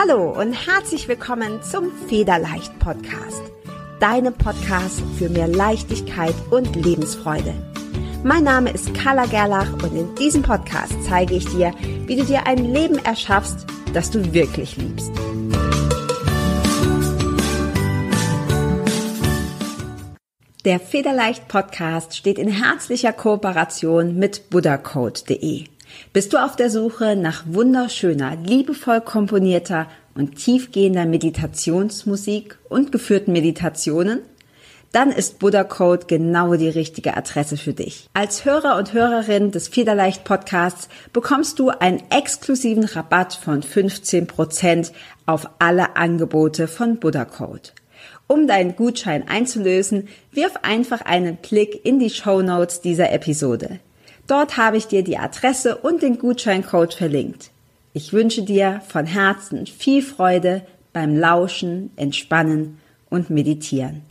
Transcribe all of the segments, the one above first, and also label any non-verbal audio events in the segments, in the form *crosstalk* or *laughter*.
Hallo und herzlich willkommen zum Federleicht Podcast. Deinem Podcast für mehr Leichtigkeit und Lebensfreude. Mein Name ist Carla Gerlach und in diesem Podcast zeige ich dir, wie du dir ein Leben erschaffst, das du wirklich liebst. Der Federleicht Podcast steht in herzlicher Kooperation mit buddhacode.de. Bist du auf der Suche nach wunderschöner, liebevoll komponierter und tiefgehender Meditationsmusik und geführten Meditationen? Dann ist Buddha Code genau die richtige Adresse für dich. Als Hörer und Hörerin des Federleicht Podcasts bekommst du einen exklusiven Rabatt von 15% auf alle Angebote von Buddha Code. Um deinen Gutschein einzulösen, wirf einfach einen Blick in die Show Notes dieser Episode. Dort habe ich dir die Adresse und den Gutscheincode verlinkt. Ich wünsche dir von Herzen viel Freude beim Lauschen, Entspannen und Meditieren.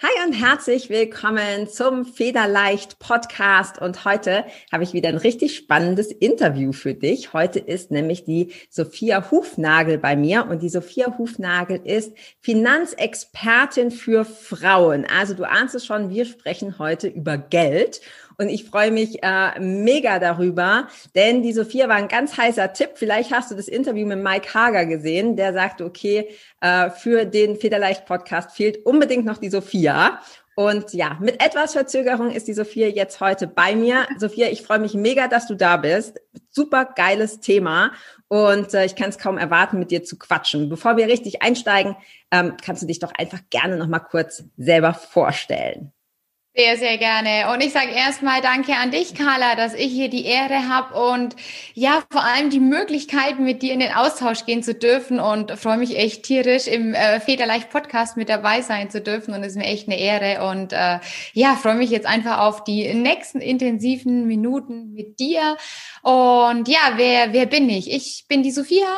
Hi und herzlich willkommen zum Federleicht Podcast. Und heute habe ich wieder ein richtig spannendes Interview für dich. Heute ist nämlich die Sophia Hufnagel bei mir und die Sophia Hufnagel ist Finanzexpertin für Frauen. Also du ahnst es schon, wir sprechen heute über Geld. Und ich freue mich äh, mega darüber, denn die Sophia war ein ganz heißer Tipp. Vielleicht hast du das Interview mit Mike Hager gesehen, der sagte, okay, äh, für den Federleicht-Podcast fehlt unbedingt noch die Sophia. Und ja, mit etwas Verzögerung ist die Sophia jetzt heute bei mir. Sophia, ich freue mich mega, dass du da bist. Super geiles Thema und äh, ich kann es kaum erwarten, mit dir zu quatschen. Bevor wir richtig einsteigen, ähm, kannst du dich doch einfach gerne noch mal kurz selber vorstellen. Sehr, sehr gerne. Und ich sage erstmal Danke an dich, Carla, dass ich hier die Ehre habe und ja, vor allem die Möglichkeit, mit dir in den Austausch gehen zu dürfen und freue mich echt tierisch im äh, Federleicht Podcast mit dabei sein zu dürfen und es ist mir echt eine Ehre und äh, ja, freue mich jetzt einfach auf die nächsten intensiven Minuten mit dir. Und ja, wer, wer bin ich? Ich bin die Sophia,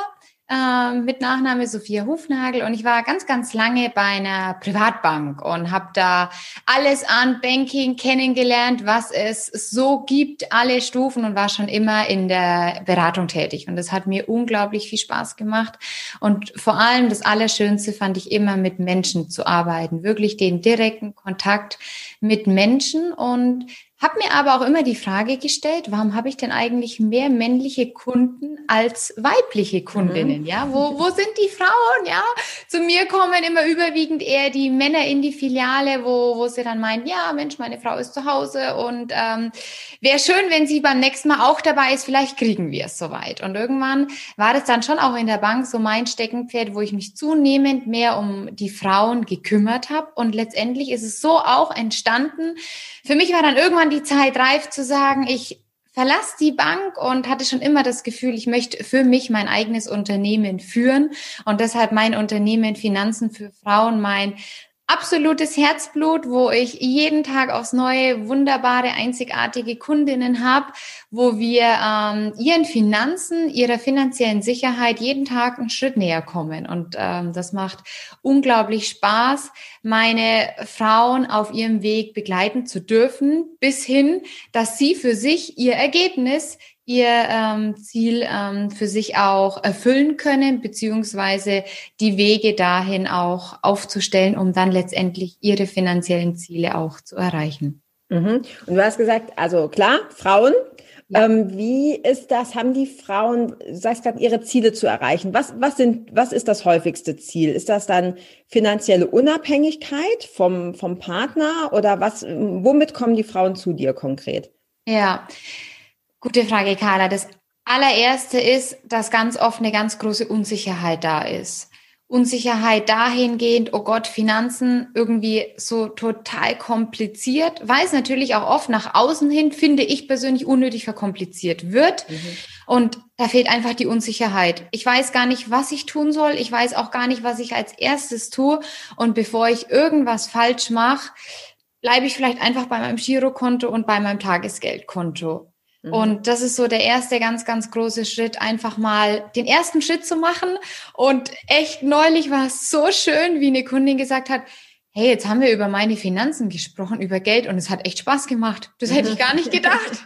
ähm, mit Nachname Sophia Hufnagel und ich war ganz, ganz lange bei einer Privatbank und habe da alles an Banking kennengelernt, was es so gibt, alle Stufen und war schon immer in der Beratung tätig. Und das hat mir unglaublich viel Spaß gemacht. Und vor allem das Allerschönste fand ich immer mit Menschen zu arbeiten, wirklich den direkten Kontakt mit Menschen und habe mir aber auch immer die Frage gestellt, warum habe ich denn eigentlich mehr männliche Kunden als weibliche Kundinnen? Mhm. Ja, wo, wo sind die Frauen? Ja, zu mir kommen immer überwiegend eher die Männer in die Filiale, wo, wo sie dann meinen, ja, Mensch, meine Frau ist zu Hause und ähm, wäre schön, wenn sie beim nächsten Mal auch dabei ist. Vielleicht kriegen wir es soweit. Und irgendwann war das dann schon auch in der Bank so mein Steckenpferd, wo ich mich zunehmend mehr um die Frauen gekümmert habe. Und letztendlich ist es so auch entstanden. Für mich war dann irgendwann die Zeit reif zu sagen, ich verlasse die Bank und hatte schon immer das Gefühl, ich möchte für mich mein eigenes Unternehmen führen und deshalb mein Unternehmen Finanzen für Frauen, mein absolutes Herzblut, wo ich jeden Tag aufs Neue wunderbare, einzigartige Kundinnen habe, wo wir ähm, ihren Finanzen, ihrer finanziellen Sicherheit jeden Tag einen Schritt näher kommen. Und ähm, das macht unglaublich Spaß, meine Frauen auf ihrem Weg begleiten zu dürfen, bis hin, dass sie für sich ihr Ergebnis ihr ähm, Ziel ähm, für sich auch erfüllen können, beziehungsweise die Wege dahin auch aufzustellen, um dann letztendlich ihre finanziellen Ziele auch zu erreichen. Mhm. Und du hast gesagt, also klar, Frauen. Ja. Ähm, wie ist das? Haben die Frauen, du sagst gerade, ihre Ziele zu erreichen? Was, was sind, was ist das häufigste Ziel? Ist das dann finanzielle Unabhängigkeit vom, vom Partner oder was, womit kommen die Frauen zu dir konkret? Ja, Gute Frage, Carla. Das allererste ist, dass ganz oft eine ganz große Unsicherheit da ist. Unsicherheit dahingehend, oh Gott, Finanzen irgendwie so total kompliziert, weil es natürlich auch oft nach außen hin, finde ich persönlich, unnötig verkompliziert wird. Mhm. Und da fehlt einfach die Unsicherheit. Ich weiß gar nicht, was ich tun soll. Ich weiß auch gar nicht, was ich als erstes tue. Und bevor ich irgendwas falsch mache, bleibe ich vielleicht einfach bei meinem Girokonto und bei meinem Tagesgeldkonto. Mhm. Und das ist so der erste ganz, ganz große Schritt, einfach mal den ersten Schritt zu machen. Und echt neulich war es so schön, wie eine Kundin gesagt hat, hey, jetzt haben wir über meine Finanzen gesprochen, über Geld und es hat echt Spaß gemacht. Das hätte ich gar nicht *laughs* gedacht.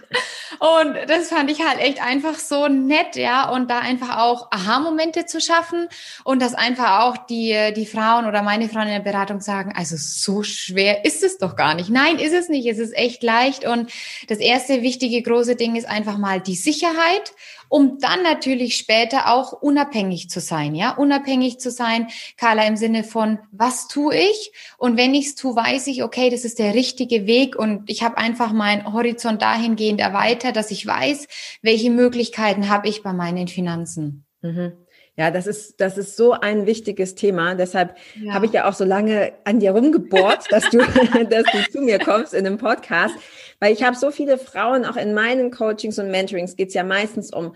Und das fand ich halt echt einfach so nett, ja, und da einfach auch Aha-Momente zu schaffen und dass einfach auch die, die Frauen oder meine Frauen in der Beratung sagen, also so schwer ist es doch gar nicht. Nein, ist es nicht. Es ist echt leicht und das erste wichtige große Ding ist einfach mal die Sicherheit um dann natürlich später auch unabhängig zu sein, ja, unabhängig zu sein, Carla, im Sinne von, was tue ich? Und wenn ich es tue, weiß ich, okay, das ist der richtige Weg und ich habe einfach meinen Horizont dahingehend erweitert, dass ich weiß, welche Möglichkeiten habe ich bei meinen Finanzen. Mhm. Ja, das ist, das ist so ein wichtiges Thema. Deshalb ja. habe ich ja auch so lange an dir rumgebohrt, dass du, *laughs* dass du zu mir kommst in einem Podcast. Weil ich habe so viele Frauen, auch in meinen Coachings und Mentorings geht es ja meistens um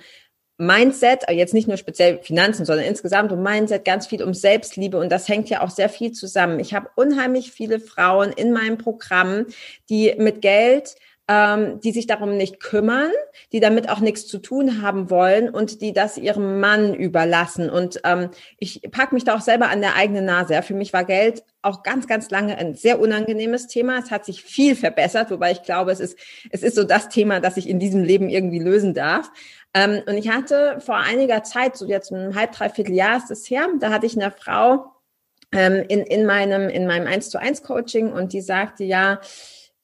Mindset, jetzt nicht nur speziell Finanzen, sondern insgesamt um Mindset, ganz viel um Selbstliebe und das hängt ja auch sehr viel zusammen. Ich habe unheimlich viele Frauen in meinem Programm, die mit Geld ähm, die sich darum nicht kümmern, die damit auch nichts zu tun haben wollen und die das ihrem Mann überlassen. Und ähm, ich pack mich da auch selber an der eigenen Nase. Ja. Für mich war Geld auch ganz, ganz lange ein sehr unangenehmes Thema. Es hat sich viel verbessert, wobei ich glaube, es ist, es ist so das Thema, das ich in diesem Leben irgendwie lösen darf. Ähm, und ich hatte vor einiger Zeit, so jetzt ein halb, dreiviertel Jahr ist es her, da hatte ich eine Frau ähm, in, in meinem, in meinem 1 zu 1 Coaching und die sagte, ja,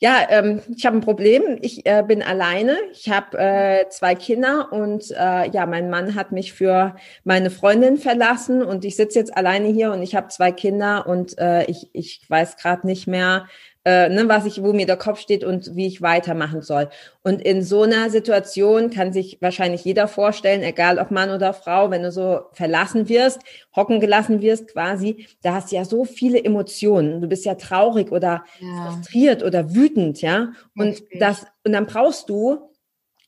ja, ähm, ich habe ein Problem. Ich äh, bin alleine. Ich habe äh, zwei Kinder und äh, ja, mein Mann hat mich für meine Freundin verlassen und ich sitze jetzt alleine hier und ich habe zwei Kinder und äh, ich, ich weiß gerade nicht mehr, äh, ne, was ich, wo mir der Kopf steht und wie ich weitermachen soll. Und in so einer Situation kann sich wahrscheinlich jeder vorstellen, egal ob Mann oder Frau, wenn du so verlassen wirst, hocken gelassen wirst quasi, da hast du ja so viele Emotionen. Du bist ja traurig oder ja. frustriert oder wütend, ja. Und das, und dann brauchst du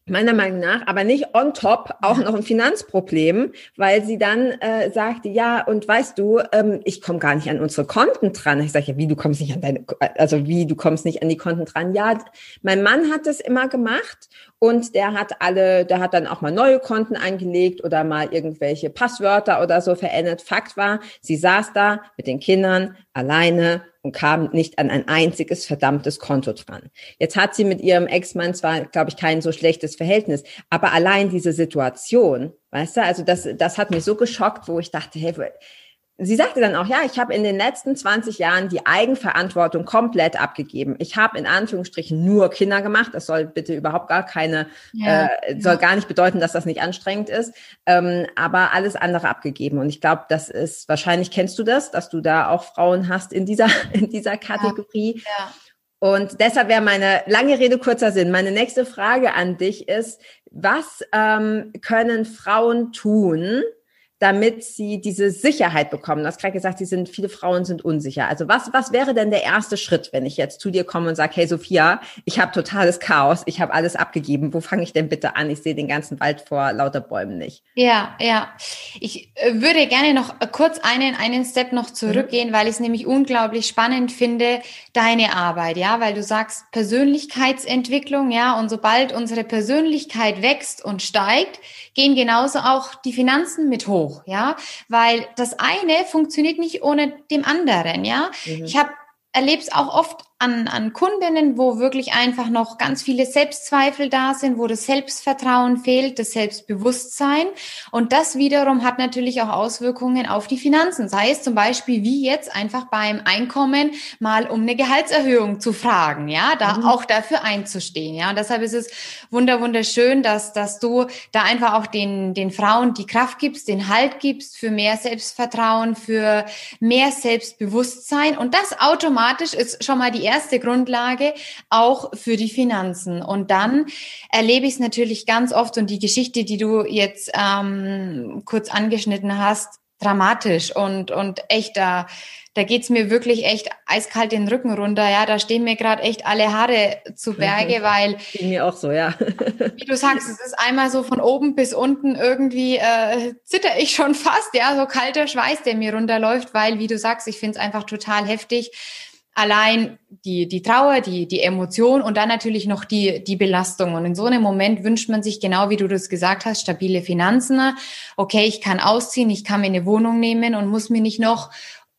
meiner Meinung nach, aber nicht on top auch noch ein Finanzproblem, weil sie dann äh, sagte, ja, und weißt du, ähm, ich komme gar nicht an unsere Konten dran. Ich sage, ja, wie, du kommst nicht an deine, also wie, du kommst nicht an die Konten dran. Ja, mein Mann hat das immer gemacht und der hat alle, der hat dann auch mal neue Konten angelegt oder mal irgendwelche Passwörter oder so verändert. Fakt war, sie saß da mit den Kindern alleine und kam nicht an ein einziges verdammtes Konto dran. Jetzt hat sie mit ihrem Ex-Mann zwar, glaube ich, kein so schlechtes Verhältnis, aber allein diese Situation, weißt du, also das, das hat mich so geschockt, wo ich dachte, hey, Sie sagte dann auch, ja, ich habe in den letzten 20 Jahren die Eigenverantwortung komplett abgegeben. Ich habe in Anführungsstrichen nur Kinder gemacht. Das soll bitte überhaupt gar keine, ja, äh, soll gar nicht bedeuten, dass das nicht anstrengend ist, ähm, aber alles andere abgegeben. Und ich glaube, das ist, wahrscheinlich kennst du das, dass du da auch Frauen hast in dieser, *laughs* in dieser Kategorie. Ja. ja. Und deshalb wäre meine lange Rede kurzer Sinn. Meine nächste Frage an dich ist, was ähm, können Frauen tun, damit sie diese Sicherheit bekommen. Du hast gerade gesagt, die sind, viele Frauen sind unsicher. Also was, was wäre denn der erste Schritt, wenn ich jetzt zu dir komme und sage, hey Sophia, ich habe totales Chaos, ich habe alles abgegeben. Wo fange ich denn bitte an? Ich sehe den ganzen Wald vor lauter Bäumen nicht. Ja, ja. Ich äh, würde gerne noch äh, kurz einen, einen Step noch zurückgehen, mhm. weil ich es nämlich unglaublich spannend finde, deine Arbeit, ja, weil du sagst Persönlichkeitsentwicklung, ja, und sobald unsere Persönlichkeit wächst und steigt, gehen genauso auch die Finanzen mit hoch, ja, weil das eine funktioniert nicht ohne dem anderen, ja. Mhm. Ich habe erlebe es auch oft an, an Kundinnen, wo wirklich einfach noch ganz viele Selbstzweifel da sind, wo das Selbstvertrauen fehlt, das Selbstbewusstsein. Und das wiederum hat natürlich auch Auswirkungen auf die Finanzen. Sei es zum Beispiel wie jetzt einfach beim Einkommen mal um eine Gehaltserhöhung zu fragen, ja, da mhm. auch dafür einzustehen, ja. Und deshalb ist es wunder, wunderschön, dass, dass du da einfach auch den, den Frauen die Kraft gibst, den Halt gibst für mehr Selbstvertrauen, für mehr Selbstbewusstsein. Und das automatisch ist schon mal die erste Grundlage auch für die Finanzen. Und dann erlebe ich es natürlich ganz oft und die Geschichte, die du jetzt ähm, kurz angeschnitten hast, dramatisch und, und echt da, da geht's mir wirklich echt eiskalt den Rücken runter. Ja, da stehen mir gerade echt alle Haare zu Berge, weil. Geht mir auch so, ja. wie du sagst, es ist einmal so von oben bis unten irgendwie äh, zitter ich schon fast, ja, so kalter Schweiß, der mir runterläuft, weil, wie du sagst, ich finde es einfach total heftig, allein die, die Trauer, die, die Emotion und dann natürlich noch die, die Belastung. Und in so einem Moment wünscht man sich, genau wie du das gesagt hast, stabile Finanzen. Okay, ich kann ausziehen, ich kann mir eine Wohnung nehmen und muss mir nicht noch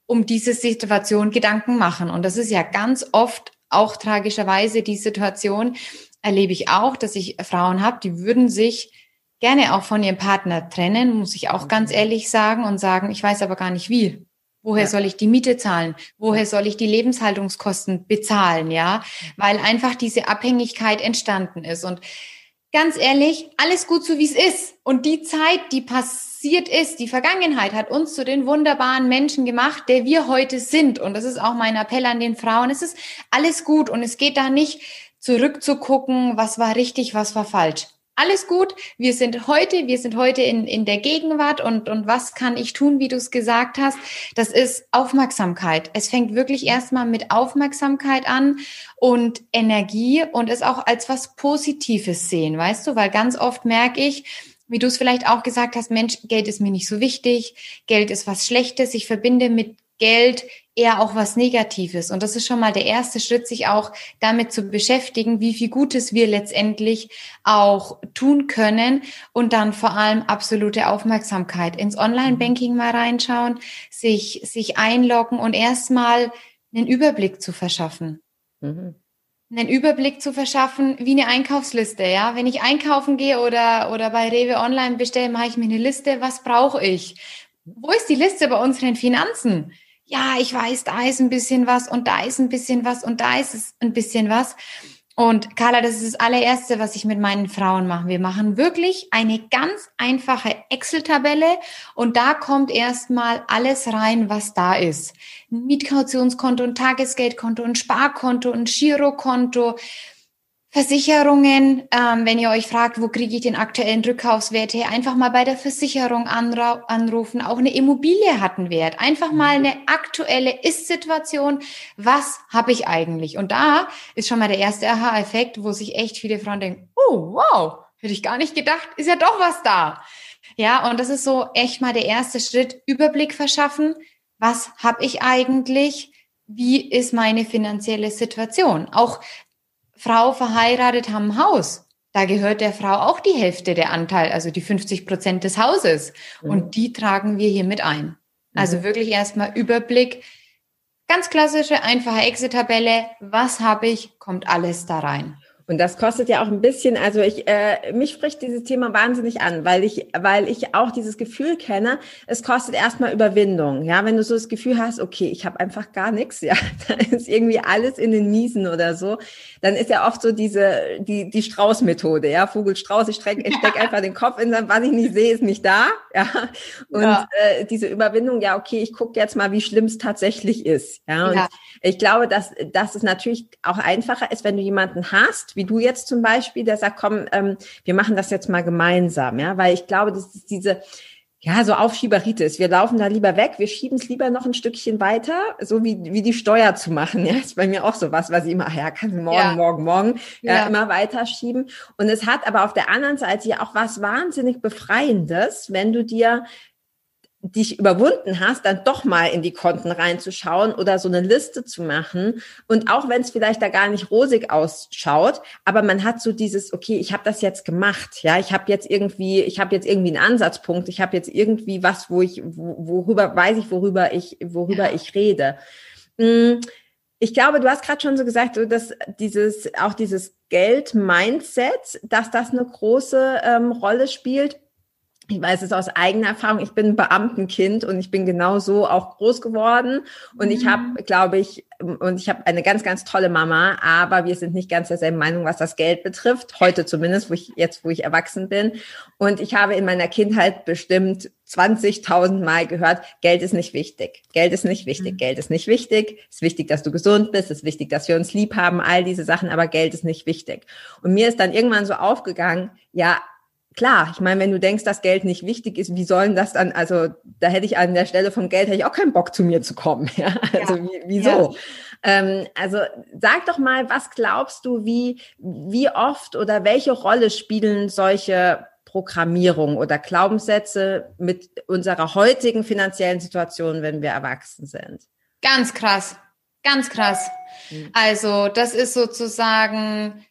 um diese Situation Gedanken machen. Und das ist ja ganz oft auch tragischerweise die Situation, erlebe ich auch, dass ich Frauen habe, die würden sich gerne auch von ihrem Partner trennen, muss ich auch ganz mhm. ehrlich sagen und sagen, ich weiß aber gar nicht wie. Woher ja. soll ich die Miete zahlen? Woher soll ich die Lebenshaltungskosten bezahlen? Ja, weil einfach diese Abhängigkeit entstanden ist. Und ganz ehrlich, alles gut so wie es ist. Und die Zeit, die passiert ist, die Vergangenheit hat uns zu den wunderbaren Menschen gemacht, der wir heute sind. Und das ist auch mein Appell an den Frauen. Es ist alles gut und es geht da nicht zurückzugucken, was war richtig, was war falsch alles gut. Wir sind heute, wir sind heute in, in der Gegenwart und, und was kann ich tun, wie du es gesagt hast? Das ist Aufmerksamkeit. Es fängt wirklich erstmal mit Aufmerksamkeit an und Energie und es auch als was Positives sehen, weißt du? Weil ganz oft merke ich, wie du es vielleicht auch gesagt hast, Mensch, Geld ist mir nicht so wichtig, Geld ist was Schlechtes, ich verbinde mit Geld eher auch was Negatives. Und das ist schon mal der erste Schritt, sich auch damit zu beschäftigen, wie viel Gutes wir letztendlich auch tun können und dann vor allem absolute Aufmerksamkeit ins Online-Banking mal reinschauen, sich, sich einloggen und erstmal einen Überblick zu verschaffen. Mhm. Einen Überblick zu verschaffen, wie eine Einkaufsliste, ja. Wenn ich einkaufen gehe oder, oder bei Rewe Online bestelle, mache ich mir eine Liste, was brauche ich? Wo ist die Liste bei unseren Finanzen? Ja, ich weiß, da ist ein bisschen was und da ist ein bisschen was und da ist es ein bisschen was. Und Carla, das ist das allererste, was ich mit meinen Frauen mache. Wir machen wirklich eine ganz einfache Excel-Tabelle und da kommt erstmal alles rein, was da ist. Ein Mietkautionskonto, ein Tagesgeldkonto, ein Sparkonto, ein Girokonto, Versicherungen, ähm, wenn ihr euch fragt, wo kriege ich den aktuellen Rückkaufswert her, einfach mal bei der Versicherung anrufen. Auch eine Immobilie hat einen Wert. Einfach mal mhm. eine aktuelle Ist-Situation. Was habe ich eigentlich? Und da ist schon mal der erste Aha-Effekt, wo sich echt viele Frauen denken, oh, wow, hätte ich gar nicht gedacht, ist ja doch was da. Ja, und das ist so echt mal der erste Schritt, Überblick verschaffen. Was habe ich eigentlich? Wie ist meine finanzielle Situation? Auch Frau verheiratet, haben ein Haus. Da gehört der Frau auch die Hälfte der Anteil, also die 50 Prozent des Hauses. Mhm. Und die tragen wir hier mit ein. Also mhm. wirklich erstmal Überblick. Ganz klassische, einfache Exit-Tabelle. Was habe ich? Kommt alles da rein. Und das kostet ja auch ein bisschen, also ich, äh, mich spricht dieses Thema wahnsinnig an, weil ich, weil ich auch dieses Gefühl kenne, es kostet erstmal Überwindung. Ja, wenn du so das Gefühl hast, okay, ich habe einfach gar nichts, *laughs* ja, da ist irgendwie alles in den Miesen oder so, dann ist ja oft so diese, die, die Strauß-Methode, ja, Vogelstrauß, ich stecke ich *laughs* steck einfach den Kopf in, was ich nicht sehe, ist nicht da, ja. Und ja. Äh, diese Überwindung, ja, okay, ich gucke jetzt mal, wie schlimm es tatsächlich ist. Ja. Und ja. ich glaube, dass, dass es natürlich auch einfacher ist, wenn du jemanden hast, wie du jetzt zum Beispiel, der sagt, komm, ähm, wir machen das jetzt mal gemeinsam, ja, weil ich glaube, das ist diese, ja, so Aufschieberitis. Wir laufen da lieber weg, wir schieben es lieber noch ein Stückchen weiter, so wie, wie die Steuer zu machen. *laughs* Ja, ist bei mir auch so was, was ich immer, ja, kann morgen, ja. morgen, morgen, ja, ja, immer weiter schieben. Und es hat aber auf der anderen Seite ja auch was wahnsinnig Befreiendes, wenn du dir dich überwunden hast, dann doch mal in die Konten reinzuschauen oder so eine Liste zu machen. Und auch wenn es vielleicht da gar nicht rosig ausschaut, aber man hat so dieses, okay, ich habe das jetzt gemacht, ja, ich habe jetzt irgendwie, ich habe jetzt irgendwie einen Ansatzpunkt, ich habe jetzt irgendwie was, wo ich, worüber weiß ich, worüber ich, worüber ja. ich rede. Hm, ich glaube, du hast gerade schon so gesagt, dass dieses, auch dieses Geld-Mindset, dass das eine große ähm, Rolle spielt ich weiß es aus eigener Erfahrung, ich bin ein Beamtenkind und ich bin genau so auch groß geworden. Und ich habe, mhm. glaube ich, und ich habe eine ganz, ganz tolle Mama, aber wir sind nicht ganz derselben Meinung, was das Geld betrifft. Heute zumindest, wo ich jetzt, wo ich erwachsen bin. Und ich habe in meiner Kindheit bestimmt 20.000 Mal gehört, Geld ist nicht wichtig. Geld ist nicht wichtig. Mhm. Geld ist nicht wichtig. Es ist wichtig, dass du gesund bist. Es ist wichtig, dass wir uns lieb haben. All diese Sachen. Aber Geld ist nicht wichtig. Und mir ist dann irgendwann so aufgegangen, ja, klar, ich meine, wenn du denkst, dass Geld nicht wichtig ist, wie sollen das dann, also da hätte ich an der Stelle vom Geld, hätte ich auch keinen Bock zu mir zu kommen. *laughs* Ja? Also ja. Wie, wieso? Ja. Ähm, also sag doch mal, was glaubst du, wie, wie oft oder welche Rolle spielen solche Programmierung oder Glaubenssätze mit unserer heutigen finanziellen Situation, wenn wir erwachsen sind? Ganz krass, ganz krass. Mhm. Also das ist sozusagen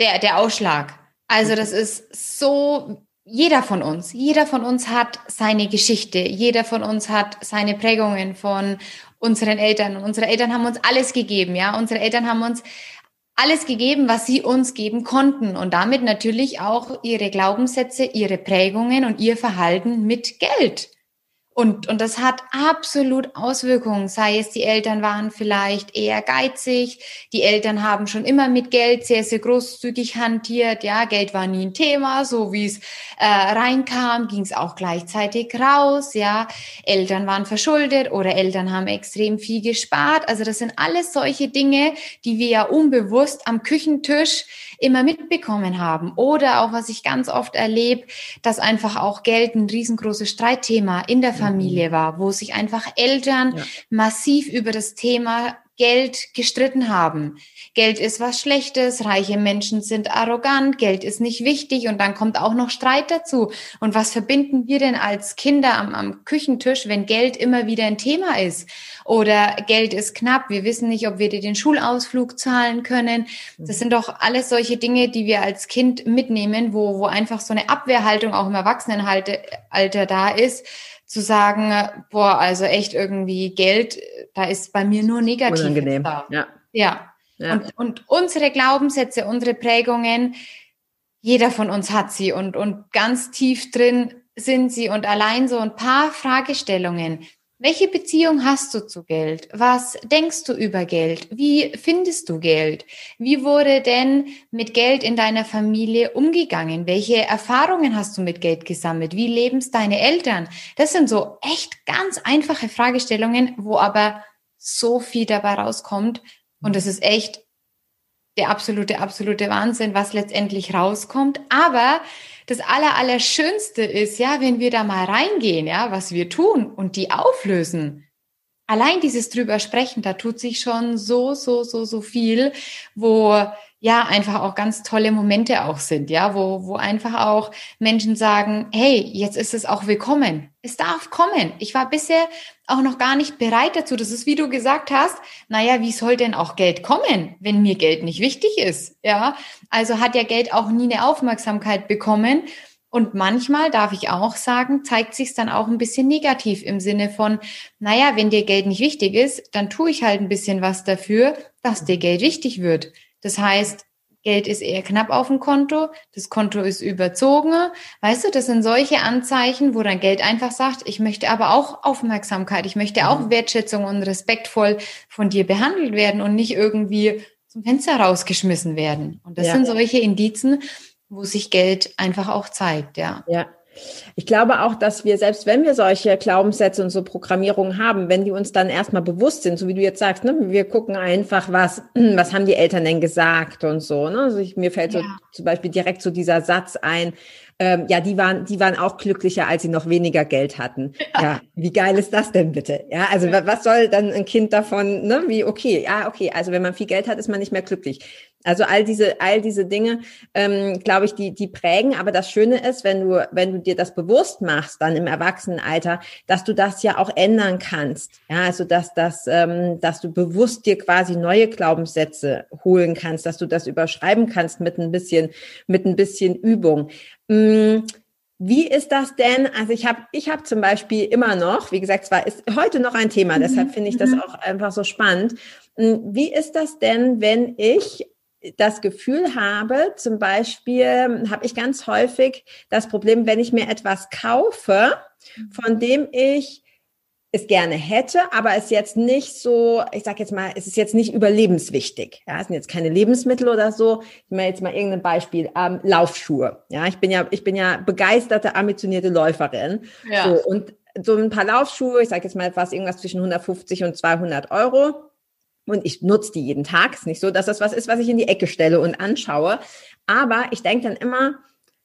der, der Ausschlag. Also das ist so jeder von uns, jeder von uns hat seine Geschichte, jeder von uns hat seine Prägungen von unseren Eltern. Und unsere Eltern haben uns alles gegeben, ja. Unsere Eltern haben uns alles gegeben, was sie uns geben konnten und damit natürlich auch ihre Glaubenssätze, ihre Prägungen und ihr Verhalten mit Geld. Und, und das hat absolut Auswirkungen, sei es die Eltern waren vielleicht eher geizig, die Eltern haben schon immer mit Geld sehr, sehr großzügig hantiert, ja, Geld war nie ein Thema, so wie es äh, reinkam, ging es auch gleichzeitig raus, ja, Eltern waren verschuldet oder Eltern haben extrem viel gespart, also das sind alles solche Dinge, die wir ja unbewusst am Küchentisch immer mitbekommen haben. Oder auch, was ich ganz oft erlebe, dass einfach auch Geld ein riesengroßes Streitthema in der Familie mhm. war, wo sich einfach Eltern ja. massiv über das Thema Geld gestritten haben. Geld ist was Schlechtes, reiche Menschen sind arrogant, Geld ist nicht wichtig und dann kommt auch noch Streit dazu. Und was verbinden wir denn als Kinder am, am Küchentisch, wenn Geld immer wieder ein Thema ist? Oder Geld ist knapp, wir wissen nicht, ob wir dir den Schulausflug zahlen können. Das sind doch alles solche Dinge, die wir als Kind mitnehmen, wo, wo einfach so eine Abwehrhaltung auch im Erwachsenenalter da ist zu sagen, boah, also echt irgendwie Geld, da ist bei mir nur negativ. Unangenehm. Da. Ja. ja. ja. Und, und unsere Glaubenssätze, unsere Prägungen, jeder von uns hat sie und, und ganz tief drin sind sie und allein so ein paar Fragestellungen. Welche Beziehung hast du zu Geld? Was denkst du über Geld? Wie findest du Geld? Wie wurde denn mit Geld in deiner Familie umgegangen? Welche Erfahrungen hast du mit Geld gesammelt? Wie leben es deine Eltern? Das sind so echt ganz einfache Fragestellungen, wo aber so viel dabei rauskommt. Und das ist echt der absolute, absolute Wahnsinn, was letztendlich rauskommt. Aber das aller, allerschönste ist, ja, wenn wir da mal reingehen, ja, was wir tun und die auflösen. Allein dieses drüber sprechen, da tut sich schon so, so, so, so viel, wo ja einfach auch ganz tolle Momente auch sind, ja, wo, wo einfach auch Menschen sagen, hey, jetzt ist es auch willkommen. Es darf kommen. Ich war bisher auch noch gar nicht bereit dazu. Das ist, wie du gesagt hast, naja, wie soll denn auch Geld kommen, wenn mir Geld nicht wichtig ist? Ja, also hat ja Geld auch nie eine Aufmerksamkeit bekommen. Und manchmal, darf ich auch sagen, zeigt sich dann auch ein bisschen negativ im Sinne von, naja, wenn dir Geld nicht wichtig ist, dann tue ich halt ein bisschen was dafür, dass dir Geld wichtig wird. Das heißt, Geld ist eher knapp auf dem Konto, das Konto ist überzogen. Weißt du, das sind solche Anzeichen, wo dein Geld einfach sagt, ich möchte aber auch Aufmerksamkeit, ich möchte auch mhm. Wertschätzung und respektvoll von dir behandelt werden und nicht irgendwie zum Fenster rausgeschmissen werden. Und das ja. sind solche Indizen, wo sich Geld einfach auch zeigt, ja. Ja, ich glaube auch, dass wir, selbst wenn wir solche Glaubenssätze und so Programmierungen haben, wenn die uns dann erstmal bewusst sind, so wie du jetzt sagst, ne, wir gucken einfach, was, *clears throat* was haben die Eltern denn gesagt und so. Ne? Also ich, mir fällt ja. so zum Beispiel direkt so dieser Satz ein, ähm, ja, die waren, die waren auch glücklicher, als sie noch weniger Geld hatten. Ja. ja, wie geil ist das denn bitte? Ja, also was soll dann ein Kind davon, ne, wie, okay, ja, okay, also wenn man viel Geld hat, ist man nicht mehr glücklich. Also all diese, all diese Dinge, ähm, glaube ich, die, die prägen. Aber das Schöne ist, wenn du, wenn du dir das bewusst machst, dann im Erwachsenenalter, dass du das ja auch ändern kannst. Ja, also dass, dass, ähm, dass du bewusst dir quasi neue Glaubenssätze holen kannst, dass du das überschreiben kannst mit ein bisschen, mit ein bisschen Übung. Mm, wie ist das denn? Also ich habe ich hab zum Beispiel immer noch, wie gesagt, zwar ist heute noch ein Thema, deshalb finde ich das mhm. auch einfach so spannend. Mm, wie ist das denn, wenn ich das Gefühl habe, zum Beispiel habe ich ganz häufig das Problem, wenn ich mir etwas kaufe, von dem ich es gerne hätte, aber es jetzt nicht so, ich sage jetzt mal, es ist jetzt nicht überlebenswichtig. Ja, es sind jetzt keine Lebensmittel oder so. Ich mache jetzt mal irgendein Beispiel. Ähm, Laufschuhe. Ja, ich bin ja, ich bin ja begeisterte, ambitionierte Läuferin. Ja. So, und so ein paar Laufschuhe, ich sage jetzt mal etwas, irgendwas zwischen 150 und 200 Euro und ich nutze die jeden Tag. Ist nicht so, dass das was ist, was ich in die Ecke stelle und anschaue. Aber ich denke dann immer,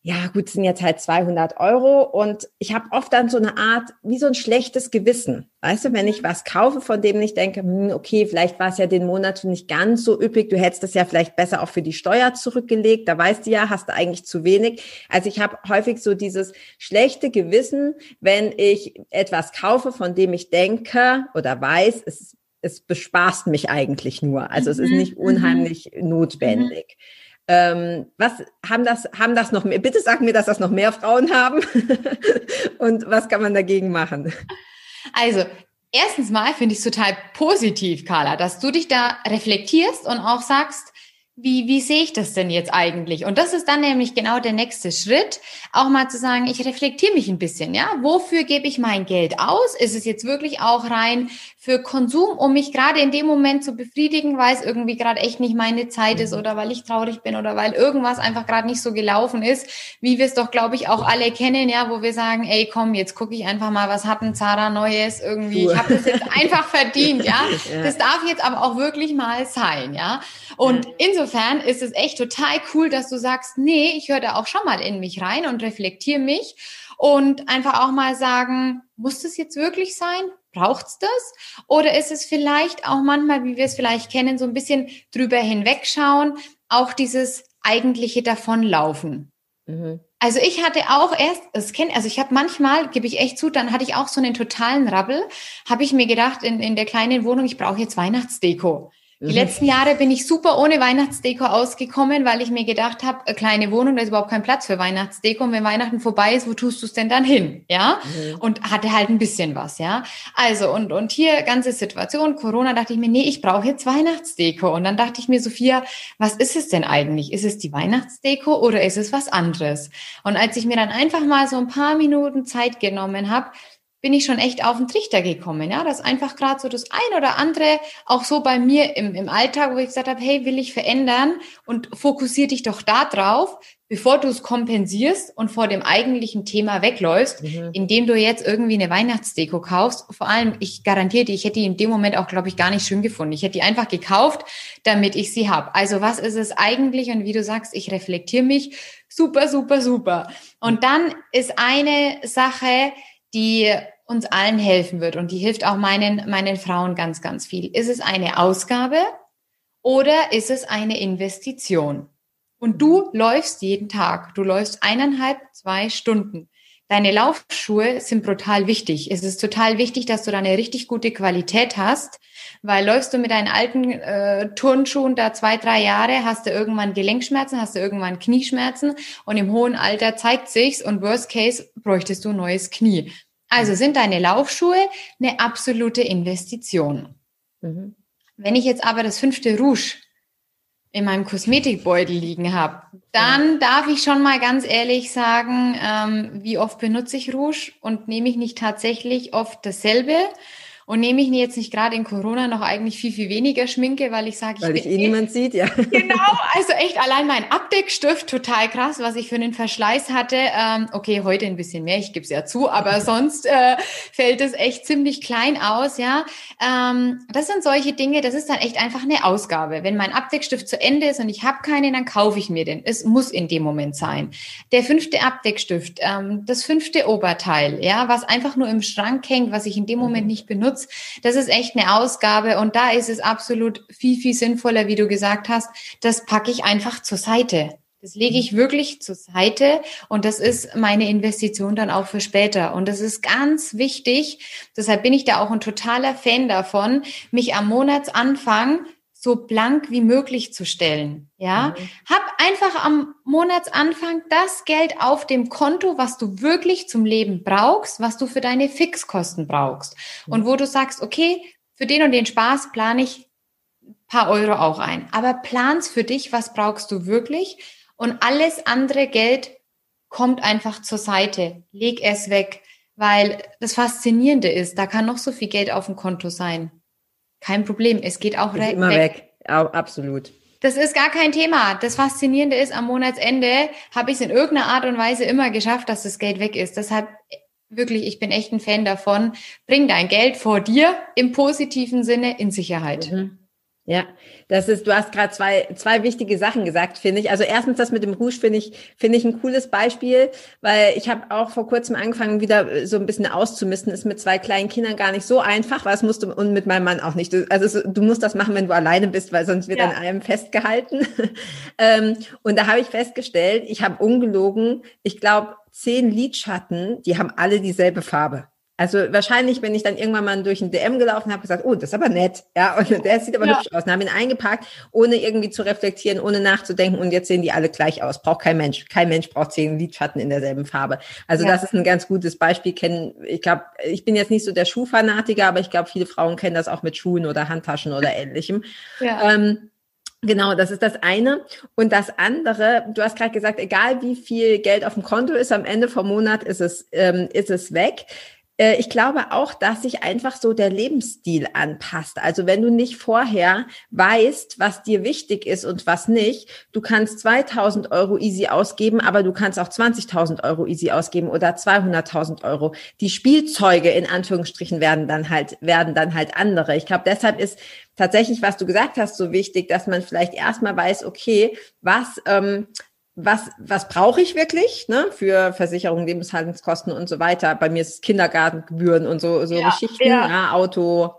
ja gut, sind jetzt halt 200 Euro und ich habe oft dann so eine Art, wie so ein schlechtes Gewissen. Weißt du, wenn ich was kaufe, von dem ich denke, hm, okay, vielleicht war es ja den Monat nicht ganz so üppig, du hättest das ja vielleicht besser auch für die Steuer zurückgelegt, da weißt du ja, hast du eigentlich zu wenig. Also ich habe häufig so dieses schlechte Gewissen, wenn ich etwas kaufe, von dem ich denke oder weiß, es es bespaßt mich eigentlich nur. Also es ist mhm. nicht mhm. unheimlich notwendig. Ähm, was haben das, haben das noch mehr? Bitte sag mir, dass das noch mehr Frauen haben. *laughs* Und was kann man dagegen machen? Also, erstens mal finde ich es total positiv, Carla, dass du dich da reflektierst und auch sagst, wie, wie sehe ich das denn jetzt eigentlich? Und das ist dann nämlich genau der nächste Schritt, auch mal zu sagen, ich reflektiere mich ein bisschen, ja? Wofür gebe ich mein Geld aus? Ist es jetzt wirklich auch rein für Konsum, um mich gerade in dem Moment zu befriedigen, weil es irgendwie gerade echt nicht meine Zeit ist mhm. oder weil ich traurig bin oder weil irgendwas einfach gerade nicht so gelaufen ist, wie wir es doch, glaube ich, auch alle kennen, ja, wo wir sagen, ey, komm, jetzt gucke ich einfach mal, was hat ein Zara Neues irgendwie, ich habe das jetzt einfach verdient, *laughs* ja? Das darf jetzt aber auch wirklich mal sein, ja? Und insofern insofern ist es echt total cool, dass du sagst, nee, ich höre da auch schon mal in mich rein und reflektiere mich und einfach auch mal sagen, muss das jetzt wirklich sein? Braucht's das? Oder ist es vielleicht auch manchmal, wie wir es vielleicht kennen, so ein bisschen drüber hinwegschauen, auch dieses eigentliche Davonlaufen? Mhm. Also ich hatte auch erst, das kenn, also ich habe manchmal, gebe ich echt zu, dann hatte ich auch so einen totalen Rabbel, habe ich mir gedacht in, in der kleinen Wohnung, ich brauche jetzt Weihnachtsdeko. Die letzten Jahre bin ich super ohne Weihnachtsdeko ausgekommen, weil ich mir gedacht habe, eine kleine Wohnung, da ist überhaupt kein Platz für Weihnachtsdeko. Und wenn Weihnachten vorbei ist, wo tust du es denn dann hin? Ja. Mhm. Und hatte halt ein bisschen was, ja. Also, und, und hier ganze Situation, Corona, dachte ich mir, nee, ich brauche jetzt Weihnachtsdeko. Und dann dachte ich mir, Sophia, was ist es denn eigentlich? Ist es die Weihnachtsdeko oder ist es was anderes? Und als ich mir dann einfach mal so ein paar Minuten Zeit genommen habe, bin ich schon echt auf den Trichter gekommen, ja, dass einfach gerade so das ein oder andere auch so bei mir im, im Alltag, wo ich gesagt habe, hey, will ich verändern und fokussier dich doch da drauf, bevor du es kompensierst und vor dem eigentlichen Thema wegläufst, mhm. indem du jetzt irgendwie eine Weihnachtsdeko kaufst. Vor allem, ich garantiere dir, ich hätte die in dem Moment auch, glaube ich, gar nicht schön gefunden. Ich hätte die einfach gekauft, damit ich sie habe. Also was ist es eigentlich? Und wie du sagst, ich reflektiere mich. Super, super, super. Und dann ist eine Sache, die uns allen helfen wird und die hilft auch meinen, meinen Frauen ganz, ganz viel. Ist es eine Ausgabe oder ist es eine Investition? Und du läufst jeden Tag. Du läufst eineinhalb, zwei Stunden. Deine Laufschuhe sind brutal wichtig. Es ist total wichtig, dass du da eine richtig gute Qualität hast, weil läufst du mit deinen alten äh, Turnschuhen da zwei, drei Jahre, hast du irgendwann Gelenkschmerzen, hast du irgendwann Knieschmerzen und im hohen Alter zeigt sich's und worst case bräuchtest du ein neues Knie. Also sind deine Laufschuhe eine absolute Investition. Mhm. Wenn ich jetzt aber das fünfte Rouge in meinem Kosmetikbeutel liegen habe, dann darf ich schon mal ganz ehrlich sagen, ähm, wie oft benutze ich Rouge und nehme ich nicht tatsächlich oft dasselbe und nehme ich mir jetzt nicht gerade in Corona noch eigentlich viel, viel weniger Schminke, weil ich sage, ich Weil ich eh niemand sieht, ja. *laughs* Genau, also echt allein mein Abdeckstift, total krass, was ich für einen Verschleiß hatte. Ähm, okay, heute ein bisschen mehr, ich gebe es ja zu, aber *laughs* sonst äh, fällt es echt ziemlich klein aus, ja. Ähm, das sind solche Dinge, das ist dann echt einfach eine Ausgabe. Wenn mein Abdeckstift zu Ende ist und ich habe keinen, dann kaufe ich mir den. Es muss in dem Moment sein. Der fünfte Abdeckstift, ähm, das fünfte Oberteil, ja, was einfach nur im Schrank hängt, was ich in dem Moment nicht benutze, Schutz. Das ist echt eine Ausgabe und da ist es absolut viel, viel sinnvoller, wie du gesagt hast. Das packe ich einfach zur Seite. Das lege ich wirklich zur Seite und das ist meine Investition dann auch für später. Und das ist ganz wichtig. Deshalb bin ich da auch ein totaler Fan davon, mich am Monatsanfang so blank wie möglich zu stellen. Ja, mhm. hab einfach am Monatsanfang das Geld auf dem Konto, was du wirklich zum Leben brauchst, was du für deine Fixkosten brauchst mhm. und wo du sagst, okay, für den und den Spaß plane ich paar Euro auch ein, aber plans für dich, was brauchst du wirklich und alles andere Geld kommt einfach zur Seite. Leg es weg, weil das Faszinierende ist, da kann noch so viel Geld auf dem Konto sein. Kein Problem, es geht auch immer weg. weg. Absolut. Das ist gar kein Thema. Das Faszinierende ist, am Monatsende habe ich es in irgendeiner Art und Weise immer geschafft, dass das Geld weg ist. Deshalb wirklich, ich bin echt ein Fan davon. Bring dein Geld vor dir im positiven Sinne in Sicherheit. Mhm. Ja, das ist, du hast gerade zwei, zwei wichtige Sachen gesagt, finde ich. Also erstens das mit dem Rouge finde ich, finde ich ein cooles Beispiel, weil ich habe auch vor kurzem angefangen, wieder so ein bisschen auszumisten. Ist mit zwei kleinen Kindern gar nicht so einfach, weil es musst du, und mit meinem Mann auch nicht. Also du musst das machen, wenn du alleine bist, weil sonst wird ja. an allem festgehalten. *laughs* ähm, und da habe ich festgestellt, ich habe ungelogen, ich glaube, zehn Lidschatten, die haben alle dieselbe Farbe. Also wahrscheinlich, wenn ich dann irgendwann mal durch ein DM gelaufen habe, gesagt, oh, das ist aber nett, ja, und der sieht aber ja. hübsch aus, und haben ihn eingepackt, ohne irgendwie zu reflektieren, ohne nachzudenken und jetzt sehen die alle gleich aus. Braucht kein Mensch. Kein Mensch braucht zehn Lidschatten in derselben Farbe. Also ja. das ist ein ganz gutes Beispiel. Kennen, ich glaube, ich bin jetzt nicht so der Schuhfanatiker, aber ich glaube, viele Frauen kennen das auch mit Schuhen oder Handtaschen oder ähnlichem. Ja. Ähm, Genau, das ist das eine. Und das andere, du hast gerade gesagt, egal wie viel Geld auf dem Konto ist, am Ende vom Monat ist es, ähm, ist es weg. Äh, ich glaube auch, dass sich einfach so der Lebensstil anpasst. Also wenn du nicht vorher weißt, was dir wichtig ist und was nicht, du kannst 2000 Euro easy ausgeben, aber du kannst auch 20.000 Euro easy ausgeben oder 200.000 Euro. Die Spielzeuge in Anführungsstrichen werden dann halt, werden dann halt andere. Ich glaube, deshalb ist tatsächlich, was du gesagt hast, so wichtig, dass man vielleicht erstmal weiß, okay, was, ähm, was, was brauche ich wirklich ne, für Versicherung, Lebenshaltungskosten und so weiter. Bei mir ist es Kindergartengebühren und so, so ja, Geschichten, ja. ja. Auto,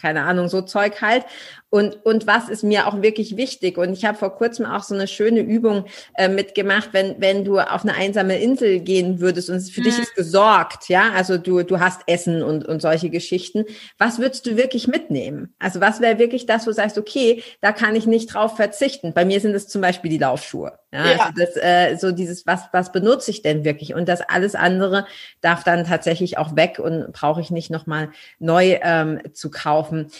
keine Ahnung, so Zeug halt. Und, und was ist mir auch wirklich wichtig? Und ich habe vor kurzem auch so eine schöne Übung äh, mitgemacht, wenn, wenn du auf eine einsame Insel gehen würdest und für mhm. dich ist gesorgt, ja, also du, du hast Essen und, und solche Geschichten. Was würdest du wirklich mitnehmen? Also was wäre wirklich das, wo du sagst, okay, da kann ich nicht drauf verzichten. Bei mir sind es zum Beispiel die Laufschuhe. Ja, ja. Also das, äh, so dieses, was, was benutze ich denn wirklich? Und das alles andere darf dann tatsächlich auch weg und brauche ich nicht nochmal neu ähm, zu kaufen.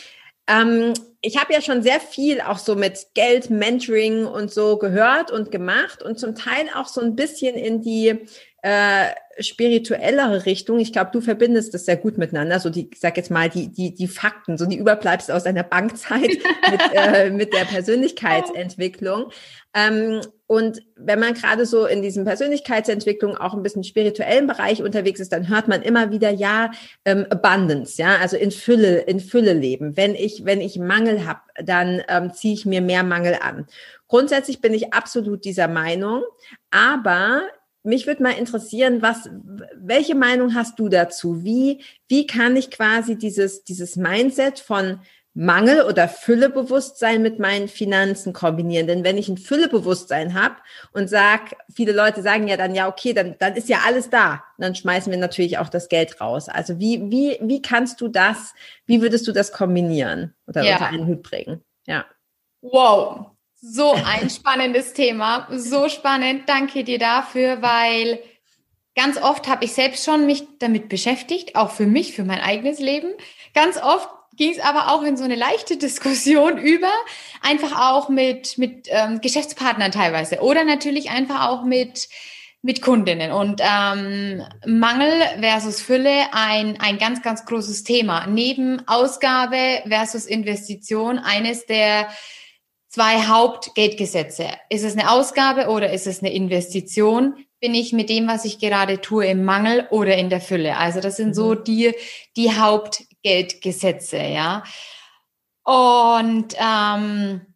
Ähm, ich habe ja schon sehr viel auch so mit Geld, Mentoring und so gehört und gemacht und zum Teil auch so ein bisschen in die äh, spirituellere Richtung. Ich glaube, du verbindest das sehr gut miteinander. So die, ich sag jetzt mal, die, die, die Fakten, so die Überbleibsel aus deiner Bankzeit *laughs* mit, äh, mit der Persönlichkeitsentwicklung. Ähm, und wenn man gerade so in diesem Persönlichkeitsentwicklung auch ein bisschen spirituellen Bereich unterwegs ist, dann hört man immer wieder ja ähm, Abundance, ja, also in Fülle, in Fülle leben. Wenn ich wenn ich Mangel habe, dann ähm, ziehe ich mir mehr Mangel an. Grundsätzlich bin ich absolut dieser Meinung, aber mich würde mal interessieren, was, welche Meinung hast du dazu? Wie, wie kann ich quasi dieses, dieses Mindset von Mangel oder Füllebewusstsein mit meinen Finanzen kombinieren. Denn wenn ich ein Füllebewusstsein habe und sag, viele Leute sagen ja dann, ja, okay, dann, dann ist ja alles da. dann schmeißen wir natürlich auch das Geld raus. Also wie, wie, wie kannst du das, wie würdest du das kombinieren oder ja. unter einen Hut bringen? Ja. Wow. So ein spannendes Thema. So spannend. Danke dir dafür, weil ganz oft habe ich selbst schon mich damit beschäftigt, auch für mich, für mein eigenes Leben. Ganz oft ging es aber auch in so eine leichte Diskussion *laughs* über, einfach auch mit, mit ähm, Geschäftspartnern teilweise oder natürlich einfach auch mit, mit Kundinnen. Und ähm, Mangel versus Fülle ein, ein ganz, ganz großes Thema. Neben Ausgabe versus Investition eines der zwei Hauptgeldgesetze. Ist es eine Ausgabe oder ist es eine Investition? Bin ich mit dem, was ich gerade tue, im Mangel oder in der Fülle? Also das sind so mhm. die, die Haupt Geldgesetze, ja. Und ähm,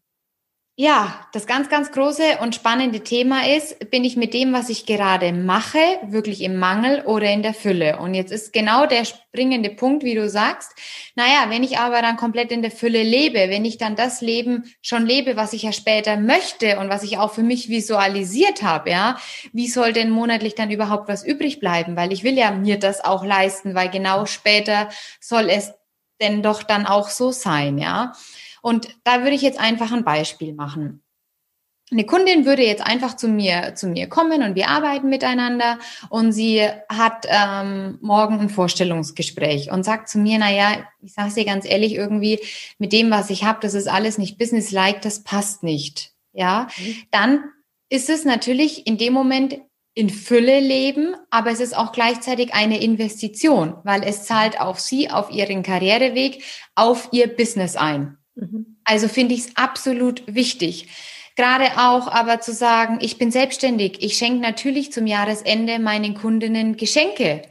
ja, das ganz, ganz große und spannende Thema ist, bin ich mit dem, was ich gerade mache, wirklich im Mangel oder in der Fülle? Und jetzt ist genau der springende Punkt, wie du sagst. Naja, wenn ich aber dann komplett in der Fülle lebe, wenn ich dann das Leben schon lebe, was ich ja später möchte und was ich auch für mich visualisiert habe, ja, wie soll denn monatlich dann überhaupt was übrig bleiben? Weil ich will ja mir das auch leisten, weil genau später soll es denn doch dann auch so sein, ja. Und da würde ich jetzt einfach ein Beispiel machen. Eine Kundin würde jetzt einfach zu mir zu mir kommen und wir arbeiten miteinander und sie hat ähm, morgen ein Vorstellungsgespräch und sagt zu mir, na ja, ich sage dir ganz ehrlich irgendwie mit dem, was ich habe, das ist alles nicht businesslike, das passt nicht, ja, mhm. dann ist es natürlich in dem Moment in Fülle leben, aber es ist auch gleichzeitig eine Investition, weil es zahlt auf sie, auf ihren Karriereweg, auf ihr Business ein. Also finde ich es absolut wichtig. Gerade auch aber zu sagen, ich bin selbstständig, ich schenke natürlich zum Jahresende meinen Kundinnen Geschenke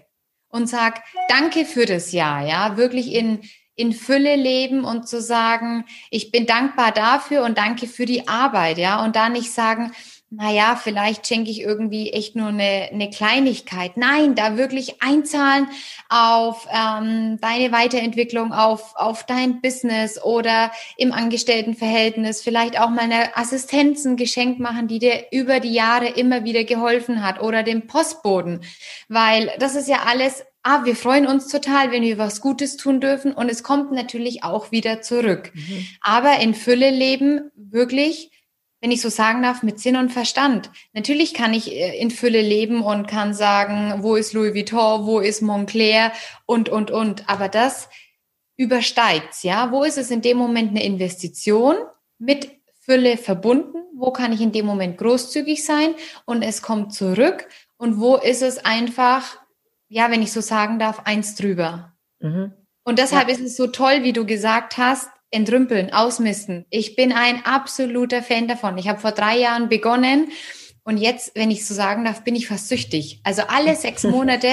und sag danke für das Jahr, ja, wirklich in, in Fülle leben und zu sagen, ich bin dankbar dafür und danke für die Arbeit, ja, und da nicht sagen, naja, vielleicht schenke ich irgendwie echt nur eine, eine Kleinigkeit. Nein, da wirklich einzahlen auf ähm, deine Weiterentwicklung, auf, auf dein Business oder im Angestelltenverhältnis, vielleicht auch mal eine Assistenz ein Geschenk machen, die dir über die Jahre immer wieder geholfen hat oder dem Postboden, weil das ist ja alles ah, wir freuen uns total, wenn wir was Gutes tun dürfen und es kommt natürlich auch wieder zurück. Mhm. Aber in Fülle leben wirklich, wenn ich so sagen darf, mit Sinn und Verstand. Natürlich kann ich äh, in Fülle leben und kann sagen, wo ist Louis Vuitton, wo ist Montclair und, und, und. Aber das übersteigt's, ja. Wo ist es in dem Moment eine Investition mit Fülle verbunden? Wo kann ich in dem Moment großzügig sein und es kommt zurück? Und wo ist es einfach ja, wenn ich so sagen darf, eins drüber. Mhm. Und deshalb ja. ist es so toll, wie du gesagt hast, entrümpeln, ausmisten. Ich bin ein absoluter Fan davon. Ich habe vor drei Jahren begonnen und jetzt, wenn ich so sagen darf, bin ich fast süchtig. Also alle *laughs* sechs Monate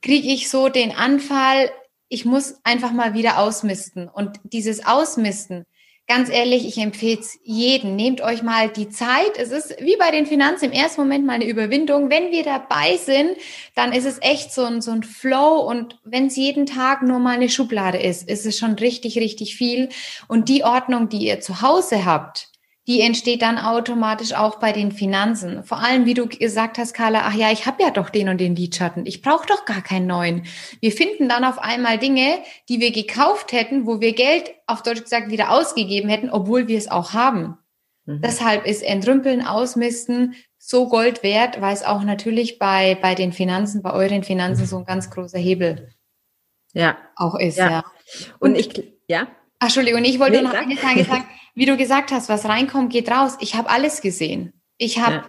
kriege ich so den Anfall, ich muss einfach mal wieder ausmisten. Und dieses Ausmisten, ganz ehrlich, ich empfehle es jedem. Nehmt euch mal die Zeit. Es ist wie bei den Finanzen im ersten Moment mal eine Überwindung. Wenn wir dabei sind, dann ist es echt so ein, so ein Flow. Und wenn es jeden Tag nur mal eine Schublade ist, ist es schon richtig, richtig viel. Und die Ordnung, die ihr zu Hause habt, die entsteht dann automatisch auch bei den Finanzen. Vor allem, wie du gesagt hast, Carla, ach ja, ich habe ja doch den und den Lidschatten. Ich brauche doch gar keinen neuen. Wir finden dann auf einmal Dinge, die wir gekauft hätten, wo wir Geld auf Deutsch gesagt wieder ausgegeben hätten, obwohl wir es auch haben. Mhm. Deshalb ist Entrümpeln, Ausmisten so Gold wert, weil es auch natürlich bei, bei den Finanzen, bei euren Finanzen so ein ganz großer Hebel ja. auch ist. Ja. ja. Und, und ich, ja. Ach, Entschuldigung, ich wollte nee, noch eine *laughs* Sache sagen wie du gesagt hast, was reinkommt, geht raus. Ich habe alles gesehen. Ich habe ja.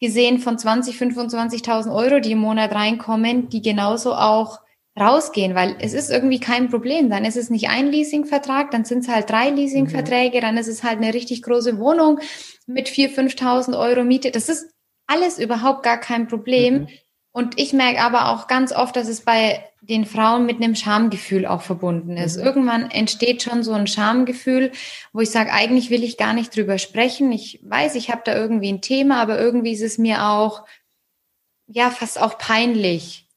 gesehen von 20, 25.000 Euro, die im Monat reinkommen, die genauso auch rausgehen, weil es ist irgendwie kein Problem. Dann ist es nicht ein Leasingvertrag, dann sind es halt drei Leasingverträge, mhm. dann ist es halt eine richtig große Wohnung mit 4.000, 5.000 Euro Miete. Das ist alles überhaupt gar kein Problem. Mhm. Und ich merke aber auch ganz oft, dass es bei den Frauen mit einem Schamgefühl auch verbunden ist. Mhm. Irgendwann entsteht schon so ein Schamgefühl, wo ich sage, eigentlich will ich gar nicht drüber sprechen. Ich weiß, ich habe da irgendwie ein Thema, aber irgendwie ist es mir auch, ja, fast auch peinlich.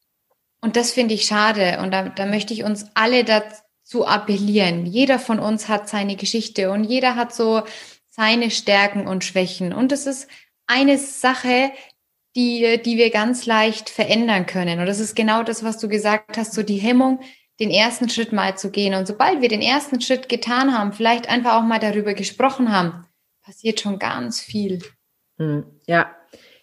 Und das finde ich schade. Und da, da möchte ich uns alle dazu appellieren. Jeder von uns hat seine Geschichte und jeder hat so seine Stärken und Schwächen. Und es ist eine Sache, die, die wir ganz leicht verändern können. Und das ist genau das, was du gesagt hast, so die Hemmung, den ersten Schritt mal zu gehen. Und sobald wir den ersten Schritt getan haben, vielleicht einfach auch mal darüber gesprochen haben, passiert schon ganz viel. Hm, ja,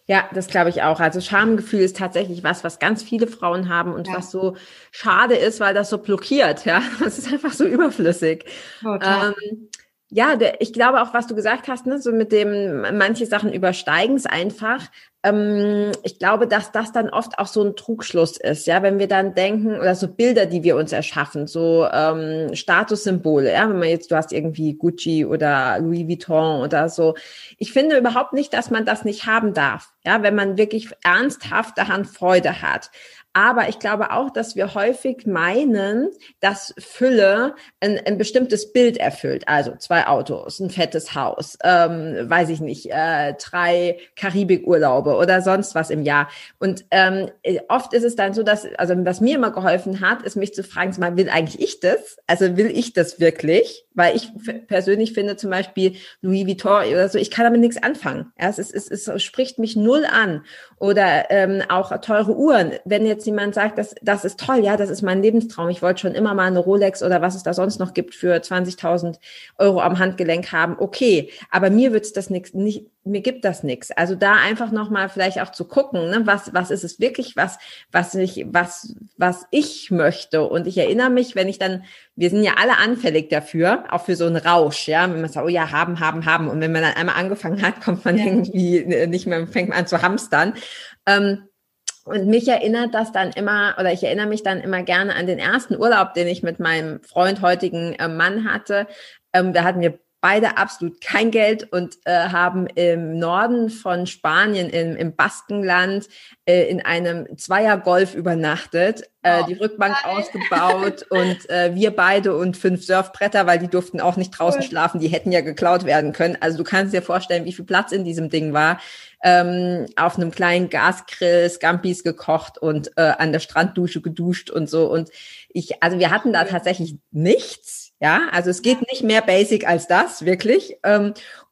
ja, das glaube ich auch. Also Schamgefühl ist tatsächlich was, was ganz viele Frauen haben und ja. was so schade ist, weil das so blockiert. Ja, *laughs* das ist einfach so überflüssig. Total. Ähm, ja, der, ich glaube auch, was du gesagt hast, ne, so mit dem, manche Sachen übersteigen es einfach. Ähm, ich glaube, dass das dann oft auch so ein Trugschluss ist, ja, wenn wir dann denken, oder so Bilder, die wir uns erschaffen, so ähm, Statussymbole, ja, wenn man jetzt, du hast irgendwie Gucci oder Louis Vuitton oder so. Ich finde überhaupt nicht, dass man das nicht haben darf, ja, wenn man wirklich ernsthaft daran Freude hat. Aber ich glaube auch, dass wir häufig meinen, dass Fülle ein, ein bestimmtes Bild erfüllt. Also zwei Autos, ein fettes Haus, ähm, weiß ich nicht, äh, drei Karibikurlaube oder sonst was im Jahr. Und ähm, oft ist es dann so, dass, also was mir immer geholfen hat, ist mich zu fragen, mal, will eigentlich ich das? Also will ich das wirklich? Weil ich persönlich finde zum Beispiel Louis Vuitton oder so, ich kann damit nichts anfangen. Es, ist, es, es spricht mich null an. Oder ähm, auch teure Uhren. Wenn jetzt jemand sagt, das, das ist toll, ja, das ist mein Lebenstraum. Ich wollte schon immer mal eine Rolex oder was es da sonst noch gibt für 20.000 Euro am Handgelenk haben. Okay, aber mir wird's das nix, nicht, mir gibt das nichts. Also da einfach nochmal vielleicht auch zu gucken, ne, was, was ist es wirklich, was, was ich, was, was ich möchte. Und ich erinnere mich, wenn ich dann, wir sind ja alle anfällig dafür, auch für so einen Rausch, ja, wenn man sagt, oh ja, haben, haben, haben. Und wenn man dann einmal angefangen hat, kommt man ja. irgendwie nicht mehr, fängt man an zu hamstern. Ähm, und mich erinnert das dann immer, oder ich erinnere mich dann immer gerne an den ersten Urlaub, den ich mit meinem Freund, heutigen äh, Mann hatte. Ähm, da hatten wir beide absolut kein Geld und äh, haben im Norden von Spanien, im, im Baskenland, äh, in einem Zweiergolf übernachtet, äh, oh, die Rückbank nein. ausgebaut *laughs* und äh, wir beide und fünf Surfbretter, weil die durften auch nicht draußen cool. schlafen, die hätten ja geklaut werden können. Also du kannst dir vorstellen, wie viel Platz in diesem Ding war. Ähm, auf einem kleinen Gasgrill Scampis gekocht und äh, an der Stranddusche geduscht und so. Und ich, also wir hatten da tatsächlich nichts Ja, also es geht nicht mehr basic als das, wirklich.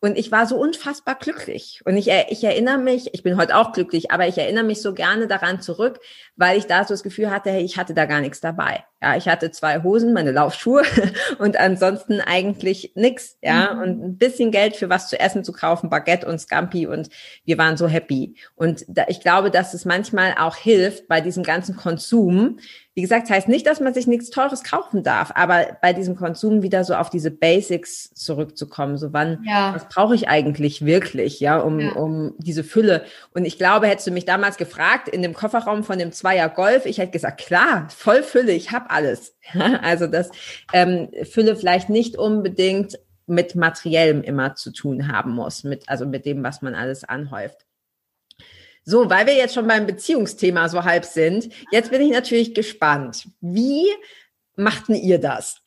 Und ich war so unfassbar glücklich. Und ich, ich erinnere mich, ich bin heute auch glücklich, aber ich erinnere mich so gerne daran zurück, weil ich da so das Gefühl hatte, hey, ich hatte da gar nichts dabei. Ja, ich hatte zwei Hosen, meine Laufschuhe *laughs* und ansonsten eigentlich nix. Ja, mhm. und ein bisschen Geld für was zu essen zu kaufen, Baguette und Scampi und wir waren so happy. Und da, ich glaube, dass es manchmal auch hilft bei diesem ganzen Konsum, wie gesagt, heißt nicht, dass man sich nichts Teures kaufen darf, aber bei diesem Konsum wieder so auf diese Basics zurückzukommen. So wann, ja. Brauche ich eigentlich wirklich, ja, um, ja. um diese Fülle. Und ich glaube, hättest du mich damals gefragt, in dem Kofferraum von dem Zweier Golf, ich hätte gesagt, klar, voll Fülle, ich habe alles. *laughs* also das ähm, Fülle vielleicht nicht unbedingt mit Materiellem immer zu tun haben muss, mit, also mit dem, was man alles anhäuft. So, weil wir jetzt schon beim Beziehungsthema so halb sind, jetzt bin ich natürlich gespannt. Wie machten ihr das?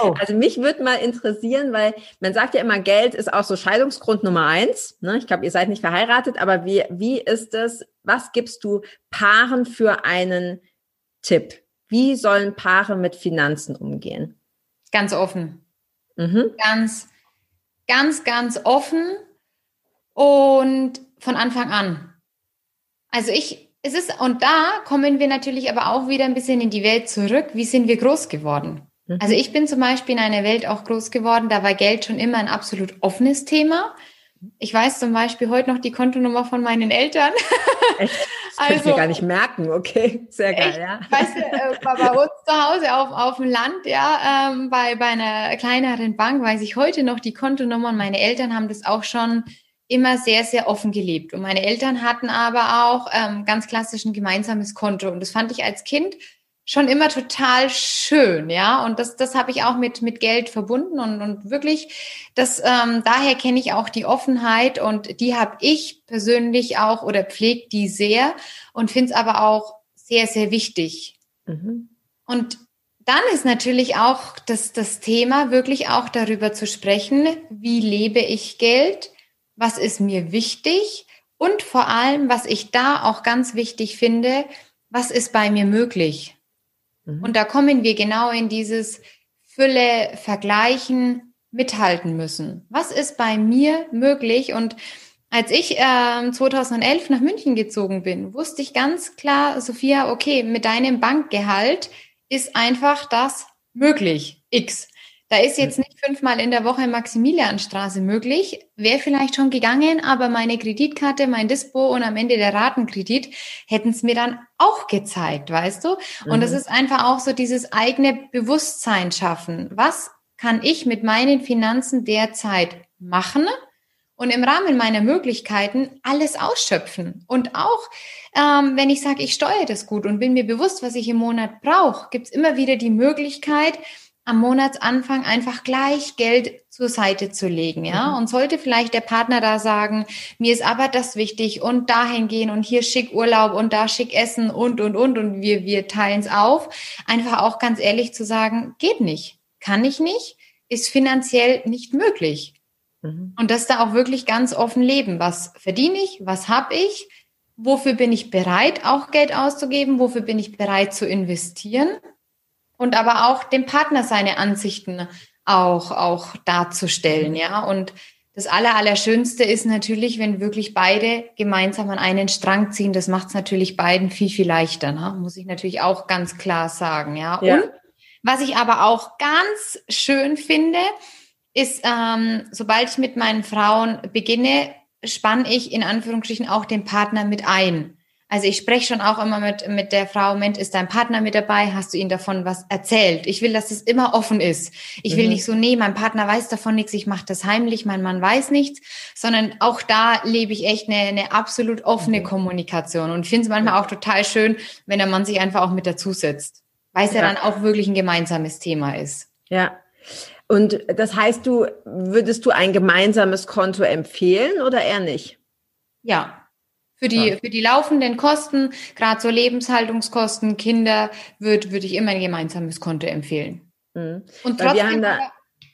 Oh. *laughs* Also mich würde mal interessieren, weil man sagt ja immer, Geld ist auch so Scheidungsgrund Nummer eins. Ne? Ich glaube, ihr seid nicht verheiratet, aber wie, wie ist es? Was gibst du Paaren für einen Tipp? Wie sollen Paare mit Finanzen umgehen? Ganz offen. Mhm. Ganz, ganz, ganz offen und von Anfang an. Also ich, es ist, und da kommen wir natürlich aber auch wieder ein bisschen in die Welt zurück. Wie sind wir groß geworden? Mhm. Also ich bin zum Beispiel in einer Welt auch groß geworden, da war Geld schon immer ein absolut offenes Thema. Ich weiß zum Beispiel heute noch die Kontonummer von meinen Eltern. *laughs* Echt? Das also, ich mir gar nicht merken, okay, sehr geil, echt, ja. Weißt du, äh, bei uns zu Hause auf, auf dem Land, ja, ähm, bei, bei einer kleineren Bank weiß ich heute noch die Kontonummer und meine Eltern haben das auch schon immer sehr, sehr offen gelebt. Und meine Eltern hatten aber auch ähm, ganz klassisch ein gemeinsames Konto. Und das fand ich als Kind schon immer total schön, ja. Und das, das habe ich auch mit, mit Geld verbunden und, und wirklich, das, ähm, daher kenne ich auch die Offenheit und die habe ich persönlich auch oder pflegt die sehr und finde es aber auch sehr, sehr wichtig. Mhm. Und dann ist natürlich auch das, das Thema, wirklich auch darüber zu sprechen, wie lebe ich Geld? Was ist mir wichtig und vor allem, was ich da auch ganz wichtig finde, was ist bei mir möglich. Mhm. Und da kommen wir genau in dieses Fülle, Vergleichen, mithalten müssen. Was ist bei mir möglich? Und als ich äh, 2011 nach München gezogen bin, wusste ich ganz klar, Sophia, okay, mit deinem Bankgehalt ist einfach das möglich. X. Da ist jetzt nicht fünfmal in der Woche Maximilianstraße möglich. Wäre vielleicht schon gegangen, aber meine Kreditkarte, mein Dispo und am Ende der Ratenkredit hätten es mir dann auch gezeigt, weißt du? Und mhm. das ist einfach auch so dieses eigene Bewusstsein schaffen. Was kann ich mit meinen Finanzen derzeit machen? und im Rahmen meiner Möglichkeiten alles ausschöpfen. Und auch ähm, wenn ich sage, ich steuere das gut und bin mir bewusst, was ich im Monat brauche, gibt es immer wieder die Möglichkeit, am Monatsanfang einfach gleich Geld zur Seite zu legen, ja. Mhm. Und sollte vielleicht der Partner da sagen, mir ist aber das wichtig und dahin gehen und hier schick Urlaub und da schick Essen und, und, und und wir, wir teilen es auf. Einfach auch ganz ehrlich zu sagen, geht nicht, kann ich nicht, ist finanziell nicht möglich. Mhm. Und das da auch wirklich ganz offen leben. Was verdiene ich? Was habe ich? Wofür bin ich bereit, auch Geld auszugeben? Wofür bin ich bereit zu investieren? Und aber auch dem Partner seine Ansichten auch, auch darzustellen, ja. Und das Aller, Allerschönste ist natürlich, wenn wirklich beide gemeinsam an einen Strang ziehen. Das macht es natürlich beiden viel, viel leichter, ne? muss ich natürlich auch ganz klar sagen, ja. ja. Und was ich aber auch ganz schön finde, ist, ähm, sobald ich mit meinen Frauen beginne, spanne ich in Anführungsstrichen auch den Partner mit ein. Also ich spreche schon auch immer mit, mit der Frau, Mensch, ist dein Partner mit dabei? Hast du ihm davon was erzählt? Ich will, dass es immer offen ist. Ich will mhm. nicht so, nee, mein Partner weiß davon nichts, ich mache das heimlich, mein Mann weiß nichts, sondern auch da lebe ich echt eine, eine absolut offene mhm. Kommunikation und finde es manchmal auch total schön, wenn der Mann sich einfach auch mit dazusetzt, weil es ja. ja dann auch wirklich ein gemeinsames Thema ist. Ja. Und das heißt, du würdest du ein gemeinsames Konto empfehlen oder eher nicht? Ja, für die, ja. für die laufenden Kosten, gerade so Lebenshaltungskosten, Kinder, würde würd ich immer ein gemeinsames Konto empfehlen. Mhm. Und trotzdem da,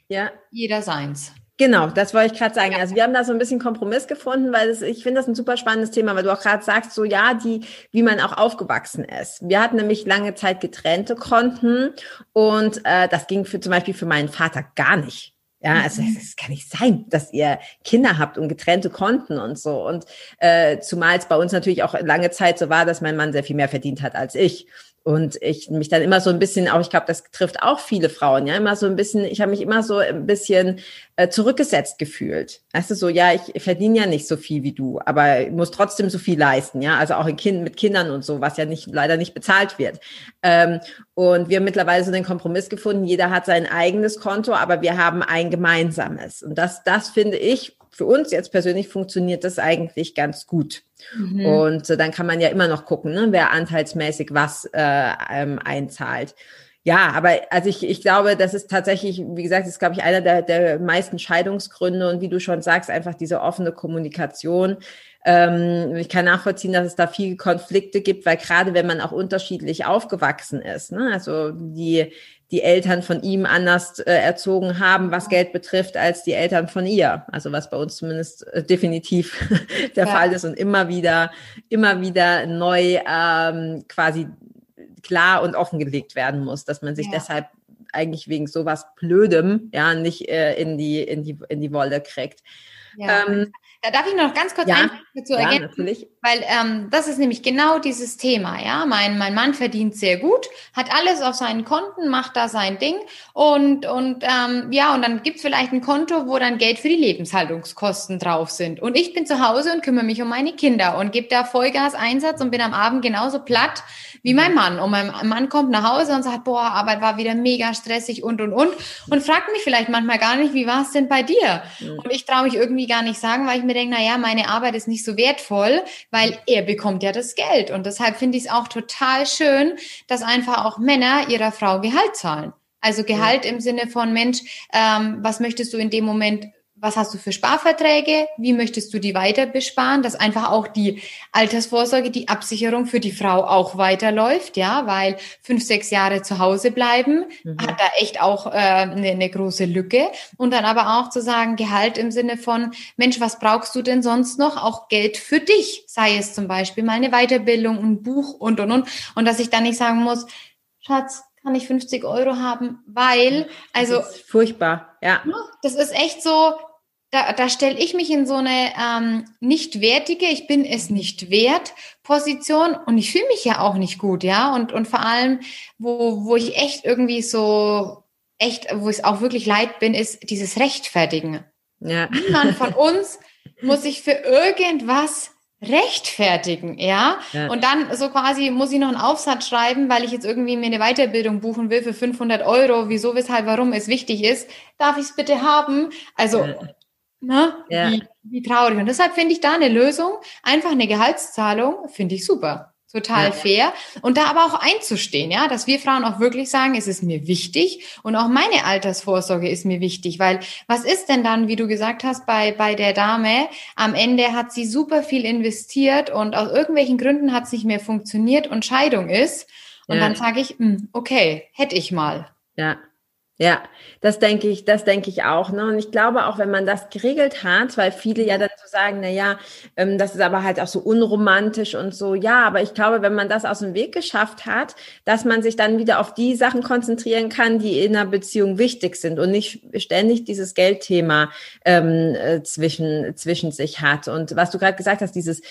ja. jeder seins. Genau, das wollte ich gerade sagen. Also wir haben da so ein bisschen Kompromiss gefunden, weil es, ich finde das ein super spannendes Thema, weil du auch gerade sagst, so ja, die, wie man auch aufgewachsen ist. Wir hatten nämlich lange Zeit getrennte Konten und äh, das ging für zum Beispiel für meinen Vater gar nicht. Ja, also mhm. es kann nicht sein, dass ihr Kinder habt und getrennte Konten und so. Und äh, zumal es bei uns natürlich auch lange Zeit so war, dass mein Mann sehr viel mehr verdient hat als ich. Und ich mich dann immer so ein bisschen, auch ich glaube, das trifft auch viele Frauen, ja, immer so ein bisschen, ich habe mich immer so ein bisschen äh, zurückgesetzt gefühlt. Weißt du, so, ja, ich verdiene ja nicht so viel wie du, aber muss trotzdem so viel leisten, ja, also auch in kind, mit Kindern und so, was ja nicht, leider nicht bezahlt wird. Ähm, und wir haben mittlerweile so den Kompromiss gefunden, jeder hat sein eigenes Konto, aber wir haben ein gemeinsames. Und das, das finde ich, für uns jetzt persönlich funktioniert das eigentlich ganz gut. Mhm. Und äh, dann kann man ja immer noch gucken, ne, wer anteilsmäßig was äh, ähm, einzahlt. Ja, aber also ich, ich glaube, das ist tatsächlich, wie gesagt, das ist, glaube ich, einer der, der meisten Scheidungsgründe und wie du schon sagst, einfach diese offene Kommunikation. Ähm, ich kann nachvollziehen, dass es da viele Konflikte gibt, weil gerade wenn man auch unterschiedlich aufgewachsen ist, ne, also die, die Eltern von ihm anders äh, erzogen haben, was Geld betrifft, als die Eltern von ihr. Also was bei uns zumindest äh, definitiv *laughs* der ja. Fall ist und immer wieder, immer wieder neu ähm, quasi klar und offengelegt werden muss, dass man sich ja. deshalb eigentlich wegen sowas Blödem ja nicht äh, in die in die in die Wolle kriegt. Ja. Ähm, da darf ich noch ganz kurz ja, dazu ja, ergänzen, natürlich. weil ähm, das ist nämlich genau dieses Thema. Ja, mein mein Mann verdient sehr gut, hat alles auf seinen Konten, macht da sein Ding und und ähm, ja und dann gibt's vielleicht ein Konto, wo dann Geld für die Lebenshaltungskosten drauf sind und ich bin zu Hause und kümmere mich um meine Kinder und gebe da Vollgas Einsatz und bin am Abend genauso platt wie mein Mann. Und mein Mann kommt nach Hause und sagt, boah, Arbeit war wieder mega stressig und und und und fragt mich vielleicht manchmal gar nicht, wie war es denn bei dir? Und ich traue mich irgendwie gar nicht sagen, weil ich mir denke, na ja, meine Arbeit ist nicht so wertvoll, weil er bekommt ja das Geld. Und deshalb finde ich es auch total schön, dass einfach auch Männer ihrer Frau Gehalt zahlen. Also Gehalt ja. im Sinne von Mensch, ähm, was möchtest du in dem Moment was hast du für Sparverträge, wie möchtest du die weiter besparen, dass einfach auch die Altersvorsorge, die Absicherung für die Frau auch weiterläuft, ja, weil fünf, sechs Jahre zu Hause bleiben, mhm. hat da echt auch äh, eine, eine große Lücke. Und dann aber auch zu sagen, Gehalt im Sinne von, Mensch, was brauchst du denn sonst noch? Auch Geld für dich, sei es zum Beispiel meine Weiterbildung, ein Buch und, und, und. Und dass ich dann nicht sagen muss, Schatz, kann ich 50 Euro haben, weil, also. Das ist furchtbar, ja. Das ist echt so, da, da stelle ich mich in so eine ähm, nicht wertige, ich bin es nicht wert Position und ich fühle mich ja auch nicht gut, ja. Und, und vor allem, wo, wo ich echt irgendwie so, echt, wo es auch wirklich leid bin, ist dieses Rechtfertigen. Ja. Niemand von *laughs* uns muss sich für irgendwas rechtfertigen, ja? ja? Und dann so quasi muss ich noch einen Aufsatz schreiben, weil ich jetzt irgendwie mir eine Weiterbildung buchen will für 500 Euro, wieso, weshalb, warum es wichtig ist. Darf ich es bitte haben? Also, ja. Ne? Ja. Wie, wie traurig. Und deshalb finde ich da eine Lösung, einfach eine Gehaltszahlung, finde ich super. Total ja. fair. Und da aber auch einzustehen, ja, dass wir Frauen auch wirklich sagen, es ist mir wichtig und auch meine Altersvorsorge ist mir wichtig, weil was ist denn dann, wie du gesagt hast, bei, bei der Dame, am Ende hat sie super viel investiert und aus irgendwelchen Gründen hat es nicht mehr funktioniert und Scheidung ist. Und ja. dann sage ich, hm, okay, hätte ich mal. Ja. Ja, das denke ich, das denke ich auch. Ne? Und ich glaube auch, wenn man das geregelt hat, weil viele ja dazu sagen, na ja, ähm, das ist aber halt auch so unromantisch und so. Ja, aber ich glaube, wenn man das aus dem Weg geschafft hat, dass man sich dann wieder auf die Sachen konzentrieren kann, die in einer Beziehung wichtig sind und nicht ständig dieses Geldthema ähm, äh, zwischen zwischen sich hat. Und was du gerade gesagt hast, dieses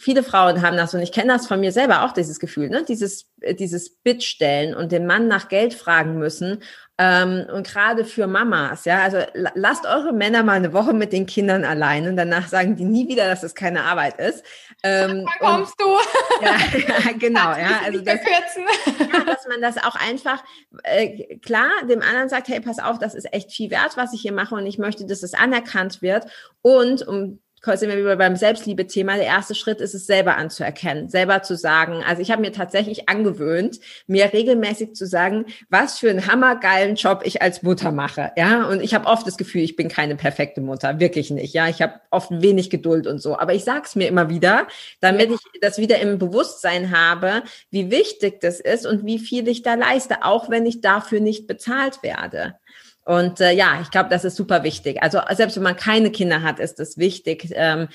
viele Frauen haben das und ich kenne das von mir selber auch, dieses Gefühl, ne? dieses, äh, dieses Bittstellen und den Mann nach Geld fragen müssen. Ähm, und gerade für Mamas, ja, also lasst eure Männer mal eine Woche mit den Kindern allein und danach sagen die nie wieder, dass es keine Arbeit ist. Ähm, da kommst und, du. Ja, *laughs* ja genau, ja, also das, ja, dass man das auch einfach äh, klar dem anderen sagt, hey, pass auf, das ist echt viel wert, was ich hier mache und ich möchte, dass es anerkannt wird und um sind wir wieder beim Selbstliebe-Thema. Der erste Schritt ist es selber anzuerkennen, selber zu sagen. Also ich habe mir tatsächlich angewöhnt, mir regelmäßig zu sagen, was für einen hammergeilen Job ich als Mutter mache. Ja, und ich habe oft das Gefühl, ich bin keine perfekte Mutter, wirklich nicht. Ja, ich habe oft wenig Geduld und so. Aber ich sage es mir immer wieder, damit ich das wieder im Bewusstsein habe, wie wichtig das ist und wie viel ich da leiste, auch wenn ich dafür nicht bezahlt werde. Und äh, ja, ich glaube, das ist super wichtig. Also selbst wenn man keine Kinder hat, ist es wichtig, ähm,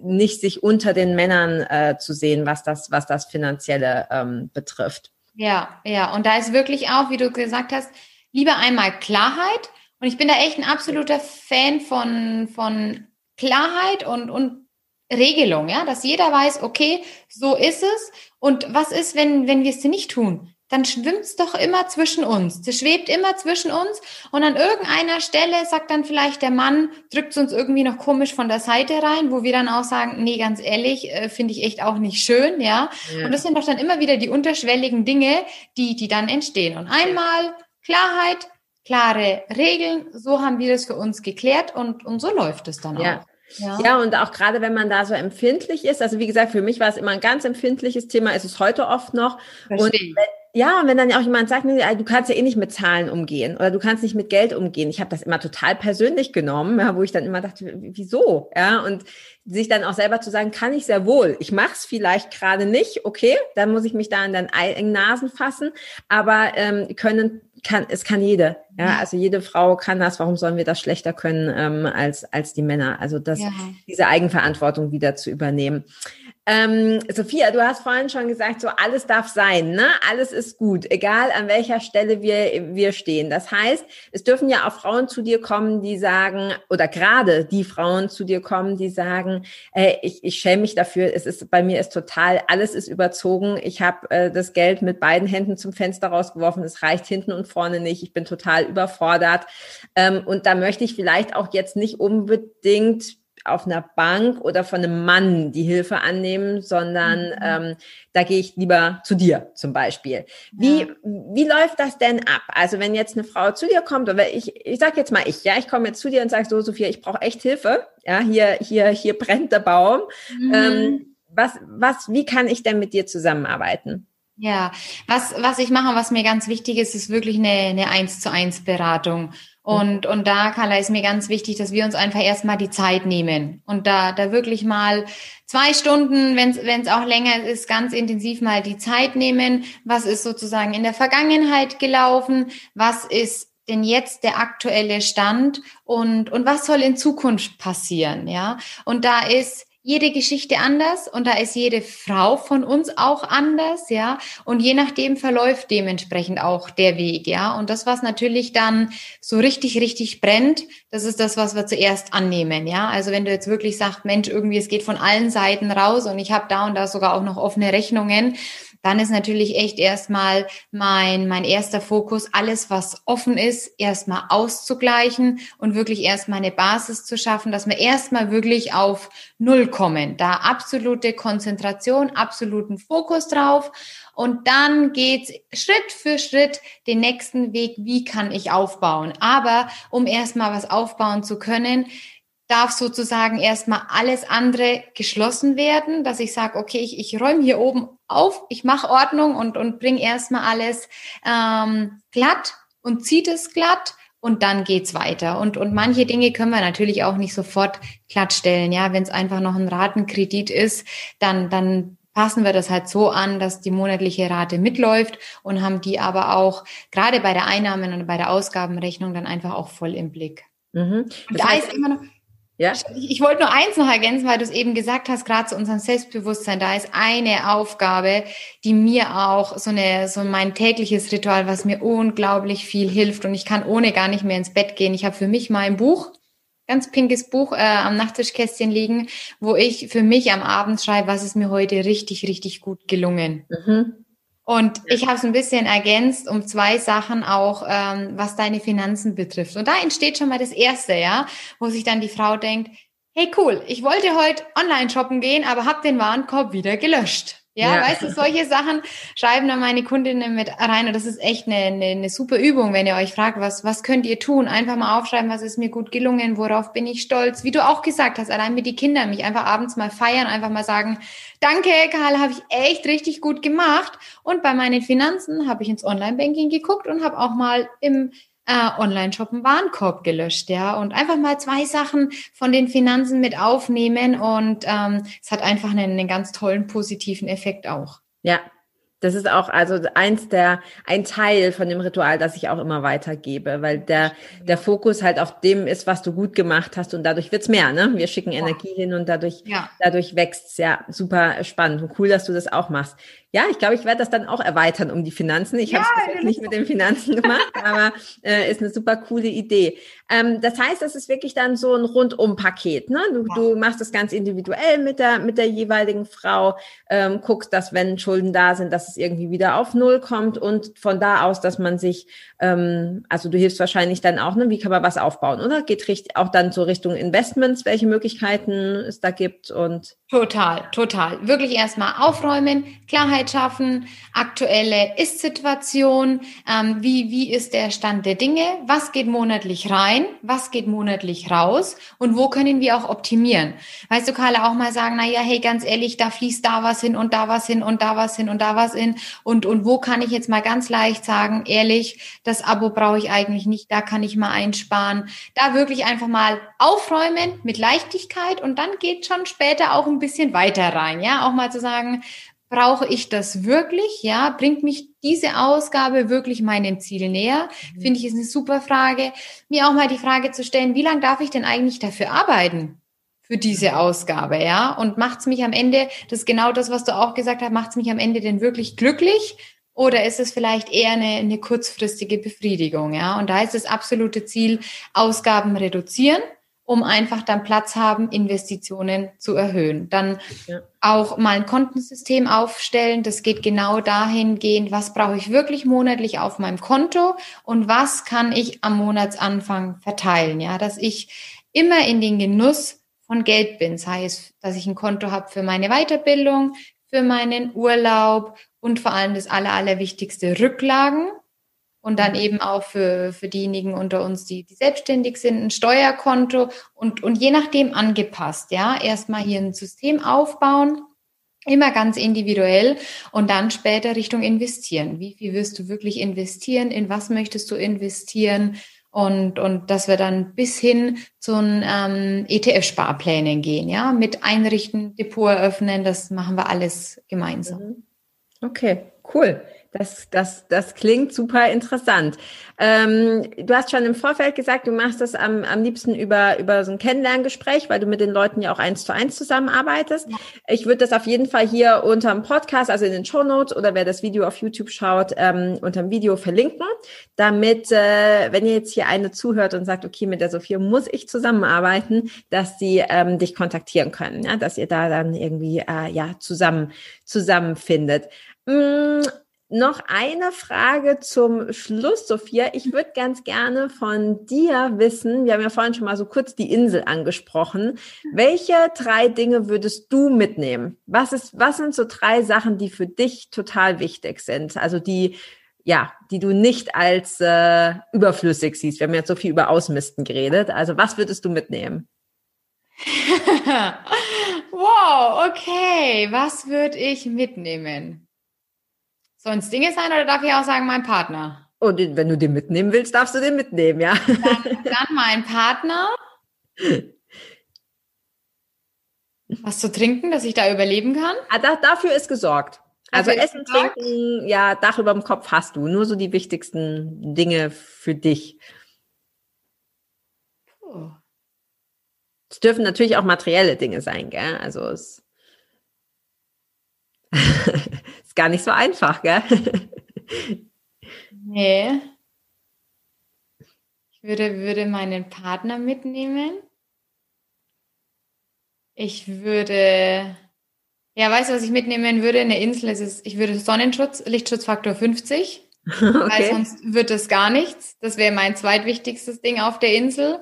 nicht sich unter den Männern äh, zu sehen, was das, was das Finanzielle ähm, betrifft. Ja, ja. Und da ist wirklich auch, wie du gesagt hast, lieber einmal Klarheit. Und ich bin da echt ein absoluter Fan von, von Klarheit und, und Regelung, ja, dass jeder weiß, okay, so ist es. Und was ist, wenn, wenn wir es nicht tun? Dann schwimmt es doch immer zwischen uns. Das schwebt immer zwischen uns und an irgendeiner Stelle sagt dann vielleicht der Mann, drückt uns irgendwie noch komisch von der Seite rein, wo wir dann auch sagen, nee, ganz ehrlich, äh, finde ich echt auch nicht schön, ja? ja? Und das sind doch dann immer wieder die unterschwelligen Dinge, die, die dann entstehen. Und einmal Klarheit, klare Regeln, so haben wir das für uns geklärt und, und so läuft es dann ja. auch. Ja. ja, und auch gerade wenn man da so empfindlich ist, also wie gesagt, für mich war es immer ein ganz empfindliches Thema, ist es heute oft noch. Verstehe. Und ja, und wenn dann ja auch jemand sagt, du kannst ja eh nicht mit Zahlen umgehen oder du kannst nicht mit Geld umgehen. Ich habe das immer total persönlich genommen, ja, wo ich dann immer dachte, wieso? Ja, und sich dann auch selber zu sagen, kann ich sehr wohl. Ich mache es vielleicht gerade nicht, okay, dann muss ich mich da an den eigenen Nasen fassen, aber ähm, können kann, es kann jede. Ja, also jede Frau kann das. Warum sollen wir das schlechter können ähm, als als die Männer? Also das, ja. diese Eigenverantwortung wieder zu übernehmen. Ähm, Sophia, du hast vorhin schon gesagt, so alles darf sein, ne? Alles ist gut, egal an welcher Stelle wir, wir stehen. Das heißt, es dürfen ja auch Frauen zu dir kommen, die sagen, oder gerade die Frauen zu dir kommen, die sagen, äh, ich, ich schäme mich dafür, es ist bei mir ist total, alles ist überzogen, ich habe äh, das Geld mit beiden Händen zum Fenster rausgeworfen, es reicht hinten und vorne nicht, ich bin total überfordert. Ähm, und da möchte ich vielleicht auch jetzt nicht unbedingt auf einer Bank oder von einem Mann die Hilfe annehmen, sondern mhm. ähm, da gehe ich lieber zu dir zum Beispiel. Wie, ja. wie läuft das denn ab? Also wenn jetzt eine Frau zu dir kommt, oder ich, ich sage jetzt mal ich, ja, ich komme jetzt zu dir und sage so, Sophia, ich brauche echt Hilfe. Ja, hier, hier, hier brennt der Baum. Mhm. Ähm, was, was, wie kann ich denn mit dir zusammenarbeiten? Ja, was, was ich mache, was mir ganz wichtig ist, ist wirklich eine, eine eins zu eins Beratung. Und, und da, Carla, ist mir ganz wichtig, dass wir uns einfach erstmal die Zeit nehmen und da, da wirklich mal zwei Stunden, wenn es auch länger ist, ganz intensiv mal die Zeit nehmen. Was ist sozusagen in der Vergangenheit gelaufen? Was ist denn jetzt der aktuelle Stand und, und was soll in Zukunft passieren? Ja, und da ist jede Geschichte anders und da ist jede Frau von uns auch anders, ja. Und je nachdem verläuft dementsprechend auch der Weg, ja. Und das, was natürlich dann so richtig, richtig brennt, das ist das, was wir zuerst annehmen, ja. Also wenn du jetzt wirklich sagst, Mensch, irgendwie es geht von allen Seiten raus und ich habe da und da sogar auch noch offene Rechnungen, dann ist natürlich echt erstmal mein, mein erster Fokus, alles, was offen ist, erstmal auszugleichen und wirklich erstmal eine Basis zu schaffen, dass wir erstmal wirklich auf Null kommen. Da absolute Konzentration, absoluten Fokus drauf. Und dann geht's Schritt für Schritt den nächsten Weg, wie kann ich aufbauen. Aber um erstmal was aufbauen zu können, darf sozusagen erstmal alles andere geschlossen werden, dass ich sage, okay, ich, ich räume hier oben auf, ich mache Ordnung und, und bringe erstmal alles ähm, glatt und zieht es glatt und dann geht's weiter. Und, und manche Dinge können wir natürlich auch nicht sofort glattstellen. Ja, wenn es einfach noch ein Ratenkredit ist, dann, dann passen wir das halt so an, dass die monatliche Rate mitläuft und haben die aber auch gerade bei der Einnahmen- und bei der Ausgabenrechnung dann einfach auch voll im Blick. Mhm. Und da ist immer noch, ja? Ich, ich wollte nur eins noch ergänzen, weil du es eben gesagt hast, gerade zu unserem Selbstbewusstsein, da ist eine Aufgabe, die mir auch so eine, so mein tägliches Ritual, was mir unglaublich viel hilft und ich kann ohne gar nicht mehr ins Bett gehen. Ich habe für mich mein Buch, ganz pinkes Buch äh, am Nachttischkästchen liegen, wo ich für mich am Abend schreibe, was ist mir heute richtig, richtig gut gelungen. Mhm. Und ich habe es ein bisschen ergänzt um zwei Sachen auch, ähm, was deine Finanzen betrifft. Und da entsteht schon mal das Erste, ja, wo sich dann die Frau denkt, hey cool, ich wollte heute online shoppen gehen, aber habe den Warenkorb wieder gelöscht. Ja, ja, weißt du, solche Sachen schreiben dann meine Kundinnen mit rein und das ist echt eine, eine, eine super Übung, wenn ihr euch fragt, was, was könnt ihr tun? Einfach mal aufschreiben, was ist mir gut gelungen, worauf bin ich stolz. Wie du auch gesagt hast, allein mit die Kinder, mich einfach abends mal feiern, einfach mal sagen, danke, Karl, habe ich echt richtig gut gemacht. Und bei meinen Finanzen habe ich ins Online-Banking geguckt und habe auch mal im äh, Online-Shop Warenkorb gelöscht, ja, und einfach mal zwei Sachen von den Finanzen mit aufnehmen und ähm, es hat einfach einen, einen ganz tollen positiven Effekt auch. Ja, Das ist auch also eins der, ein Teil von dem Ritual, das ich auch immer weitergebe, weil der, der Fokus halt auf dem ist, was du gut gemacht hast und dadurch wird's mehr, ne? Wir schicken Energie hin und dadurch, ja. dadurch wächst's. Ja, super spannend und cool, dass du das auch machst. Ja, ich glaube, ich werde das dann auch erweitern um die Finanzen. Ich ja, habe es nicht mit den Finanzen gemacht, *laughs* aber äh, ist eine super coole Idee. Ähm, das heißt, das ist wirklich dann so ein Rundum-Paket. Ne? Du, ja. du machst das ganz individuell mit der, mit der jeweiligen Frau, ähm, guckst, dass wenn Schulden da sind, dass es irgendwie wieder auf Null kommt und von da aus, dass man sich, ähm, also du hilfst wahrscheinlich dann auch, ne, wie kann man was aufbauen, oder? Geht richtig auch dann so Richtung Investments, welche Möglichkeiten es da gibt und Total, total. Wirklich erstmal aufräumen, Klarheit schaffen, aktuelle Ist-Situation, ähm, wie, wie ist der Stand der Dinge, was geht monatlich rein, was geht monatlich raus? Und wo können wir auch optimieren. Weißt du, Carla, auch mal sagen, na ja, hey, ganz ehrlich, da fließt da was hin und da was hin und da was hin und da was hin. Und, und wo kann ich jetzt mal ganz leicht sagen, ehrlich, das Abo brauche ich eigentlich nicht, da kann ich mal einsparen. Da wirklich einfach mal aufräumen mit Leichtigkeit und dann geht schon später auch ein bisschen weiter rein, ja, auch mal zu sagen, brauche ich das wirklich, ja, bringt mich diese Ausgabe wirklich meinem Ziel näher, mhm. finde ich ist eine super Frage. Mir auch mal die Frage zu stellen, wie lange darf ich denn eigentlich dafür arbeiten? Für diese Ausgabe, ja, und macht's mich am Ende, das ist genau das, was du auch gesagt hast, macht's mich am Ende denn wirklich glücklich? Oder ist es vielleicht eher eine, eine kurzfristige Befriedigung, ja? Und da ist das absolute Ziel, Ausgaben reduzieren, um einfach dann Platz haben, Investitionen zu erhöhen. Dann ja. auch mal ein Kontensystem aufstellen. Das geht genau dahingehend, was brauche ich wirklich monatlich auf meinem Konto und was kann ich am Monatsanfang verteilen. Ja, dass ich immer in den Genuss von Geld bin. Sei es, dass ich ein Konto habe für meine Weiterbildung, für meinen Urlaub und vor allem das aller, allerwichtigste Rücklagen und dann eben auch für, für diejenigen unter uns, die, die selbstständig sind, ein Steuerkonto und, und je nachdem angepasst, ja, erstmal hier ein System aufbauen, immer ganz individuell und dann später Richtung investieren. Wie viel wirst du wirklich investieren? In was möchtest du investieren? Und, und dass wir dann bis hin zu ähm, ETF-Sparplänen gehen, ja, mit Einrichten, Depot eröffnen, das machen wir alles gemeinsam. Mhm. Okay, cool. Das, das, das klingt super interessant. Ähm, du hast schon im Vorfeld gesagt, du machst das am, am liebsten über, über so ein Kennenlerngespräch, weil du mit den Leuten ja auch eins zu eins zusammenarbeitest. Ja. Ich würde das auf jeden Fall hier unterm Podcast, also in den Show Notes oder wer das Video auf YouTube schaut, ähm, unterm Video verlinken, damit, äh, wenn ihr jetzt hier eine zuhört und sagt, okay, mit der Sophia muss ich zusammenarbeiten, dass sie ähm, dich kontaktieren können, ja, dass ihr da dann irgendwie äh, ja zusammen zusammenfindet. Mm, noch eine Frage zum Schluss, Sophia. Ich würde ganz gerne von dir wissen, wir haben ja vorhin schon mal so kurz die Insel angesprochen. Welche drei Dinge würdest du mitnehmen? Was ist, was sind so drei Sachen, die für dich total wichtig sind? Also die, ja, die du nicht als äh, überflüssig siehst. Wir haben jetzt so viel über Ausmisten geredet. Also was würdest du mitnehmen? *laughs* wow, okay. Was würde ich mitnehmen? Sollen es Dinge sein oder darf ich auch sagen, mein Partner? Und oh, wenn du den mitnehmen willst, darfst du den mitnehmen, ja. Dann, dann mein Partner. *laughs* Was zu trinken, dass ich da überleben kann? Ah, da, dafür ist gesorgt. Also dafür Essen, Trinken, ja, Dach über dem Kopf hast du. Nur so die wichtigsten Dinge für dich. Es dürfen natürlich auch materielle Dinge sein, gell? Also es *laughs* Ist gar nicht so einfach, gell? *laughs* Nee. Ich würde, würde meinen Partner mitnehmen. Ich würde, ja, weißt du, was ich mitnehmen würde? Eine Insel ist es, ich würde Sonnenschutz, Lichtschutzfaktor 50. *laughs* Okay. Weil sonst wird es gar nichts. Das wäre mein zweitwichtigstes Ding auf der Insel.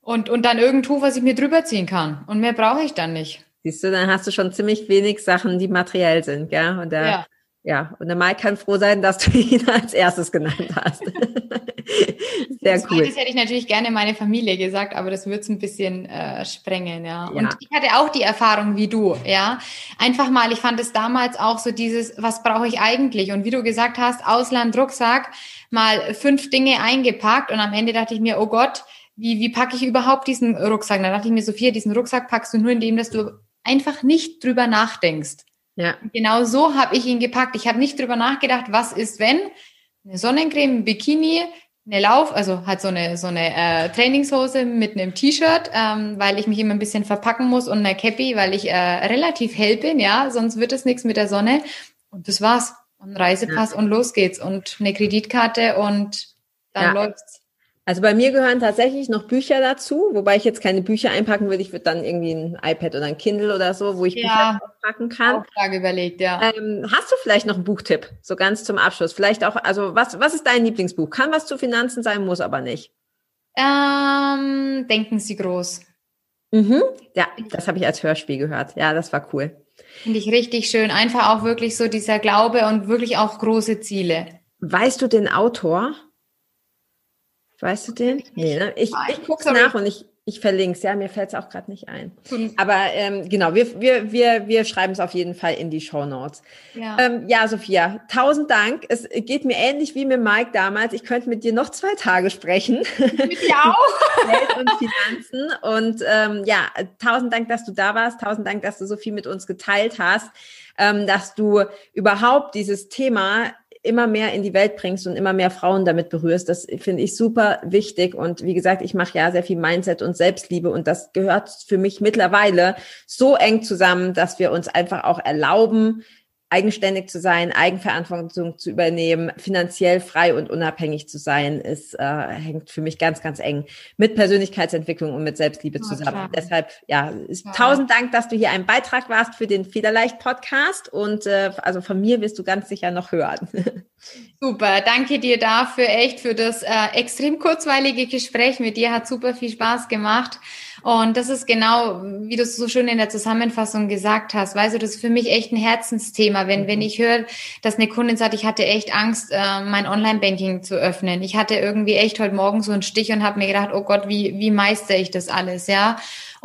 Und, und dann irgendwo, was ich mir drüber ziehen kann. Und mehr brauche ich dann nicht. Siehst du, dann hast du schon ziemlich wenig Sachen, die materiell sind, gell? Und der, ja. ja, und der Mike kann froh sein, dass du *laughs* ihn als erstes genannt hast. *laughs* Sehr das cool. Das hätte ich natürlich gerne meine Familie gesagt, aber das wird es ein bisschen äh, sprengen, ja. ja. Und ich hatte auch die Erfahrung wie du, ja. Einfach mal, ich fand es damals auch so dieses, was brauche ich eigentlich? Und wie du gesagt hast, Ausland, Rucksack, mal fünf Dinge eingepackt und am Ende dachte ich mir, oh Gott, wie, wie packe ich überhaupt diesen Rucksack? Da dachte ich mir, Sophia, diesen Rucksack packst du nur, indem dass du einfach nicht drüber nachdenkst. Ja. Genau so habe ich ihn gepackt. Ich habe nicht drüber nachgedacht, was ist, wenn eine Sonnencreme, ein Bikini, eine Lauf, also halt so eine so eine äh, Trainingshose mit einem T-Shirt, ähm, weil ich mich immer ein bisschen verpacken muss und eine Cappy, weil ich äh, relativ hell bin, ja, sonst wird es nichts mit der Sonne. Und das war's. Und Reisepass ja. und los geht's und eine Kreditkarte und dann ja. läuft's. Also bei mir gehören tatsächlich noch Bücher dazu, wobei ich jetzt keine Bücher einpacken würde. Ich würde dann irgendwie ein iPad oder ein Kindle oder so, wo ich ja, Bücher packen kann. Auch Frage überlegt, ja. Ähm, hast du vielleicht noch einen Buchtipp, so ganz zum Abschluss? Vielleicht auch, also was, was ist dein Lieblingsbuch? Kann was zu Finanzen sein, muss aber nicht. Ähm, denken Sie groß. Mhm. Ja, das habe ich als Hörspiel gehört. Ja, das war cool. Finde ich richtig schön. Einfach auch wirklich so dieser Glaube und wirklich auch große Ziele. Weißt du den Autor? Weißt du den? Nee, ne? Ich, ich gucke nach und ich, ich verlinke es. Ja, mir fällt es auch gerade nicht ein. Aber ähm, genau, wir, wir, wir, wir schreiben es auf jeden Fall in die Show Notes. Ja. Ähm, ja, Sophia, tausend Dank. Es geht mir ähnlich wie mit Mike damals. Ich könnte mit dir noch zwei Tage sprechen. Mit dir auch. *laughs* Geld und Finanzen. Und ähm, ja, tausend Dank, dass du da warst. Tausend Dank, dass du so viel mit uns geteilt hast. Ähm, dass du überhaupt dieses Thema immer mehr in die Welt bringst und immer mehr Frauen damit berührst. Das finde ich super wichtig. Und wie gesagt, ich mache ja sehr viel Mindset und Selbstliebe und das gehört für mich mittlerweile so eng zusammen, dass wir uns einfach auch erlauben, eigenständig zu sein, Eigenverantwortung zu übernehmen, finanziell frei und unabhängig zu sein, ist äh, hängt für mich ganz, ganz eng mit Persönlichkeitsentwicklung und mit Selbstliebe oh, zusammen. Klar. Deshalb, ja, ist, tausend Dank, dass du hier ein Beitrag warst für den Federleicht Podcast und äh, also von mir wirst du ganz sicher noch hören. *laughs* Super, danke dir dafür echt für das äh, extrem kurzweilige Gespräch mit dir hat super viel Spaß gemacht. Und das ist genau, wie du es so schön in der Zusammenfassung gesagt hast. Weißt du, das ist für mich echt ein Herzensthema. Wenn, wenn mhm. ich höre, dass eine Kundin sagt, ich hatte echt Angst, äh, mein Online-Banking zu öffnen. Ich hatte irgendwie echt heute Morgen so einen Stich und habe mir gedacht, oh Gott, wie, wie meistere ich das alles, ja?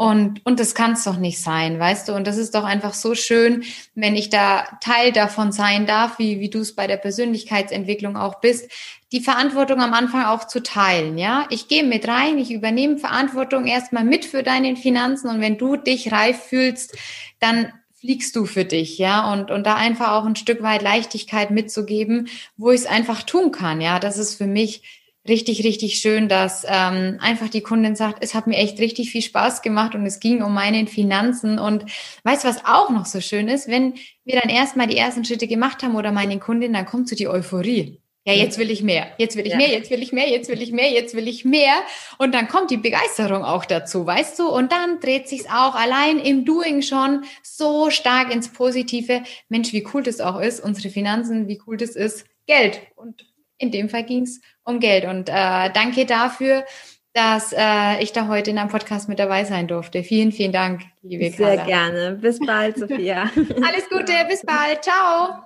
Und, und das kann es doch nicht sein, weißt du? Und das ist doch einfach so schön, wenn ich da Teil davon sein darf, wie, wie du es bei der Persönlichkeitsentwicklung auch bist, die Verantwortung am Anfang auch zu teilen, ja. Ich gehe mit rein, ich übernehme Verantwortung erstmal mit für deine Finanzen und wenn du dich reif fühlst, dann fliegst du für dich, ja, und, und da einfach auch ein Stück weit Leichtigkeit mitzugeben, wo ich es einfach tun kann, ja. Das ist für mich richtig, richtig schön, dass ähm, einfach die Kundin sagt, es hat mir echt richtig viel Spaß gemacht und es ging um meine Finanzen. Und weißt du, was auch noch so schön ist, wenn wir dann erstmal die ersten Schritte gemacht haben oder meine Kundin, dann kommt so die Euphorie. Ja, jetzt will ich mehr, jetzt will ich ja. mehr, jetzt will ich mehr, jetzt will ich mehr, jetzt will ich mehr. Und dann kommt die Begeisterung auch dazu, weißt du? Und dann dreht sich's auch allein im Doing schon so stark ins Positive. Mensch, wie cool das auch ist, unsere Finanzen, wie cool das ist, Geld. Und in dem Fall ging's um Geld. Und äh, danke dafür, dass äh, ich da heute in einem Podcast mit dabei sein durfte. Vielen, vielen Dank, liebe Sehr Carla. gerne. Bis bald, *laughs* Sophia. Alles Gute, bis bald. Ciao.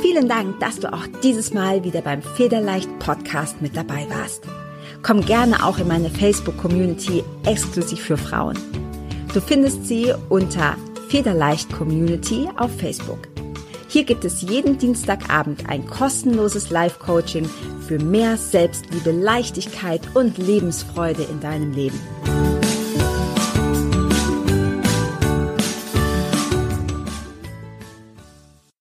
Vielen Dank, dass du auch dieses Mal wieder beim Federleicht Podcast mit dabei warst. Komm gerne auch in meine Facebook-Community exklusiv für Frauen. Du findest sie unter Federleicht Community auf Facebook. Hier gibt es jeden Dienstagabend ein kostenloses Live-Coaching für mehr Selbstliebe, Leichtigkeit und Lebensfreude in deinem Leben.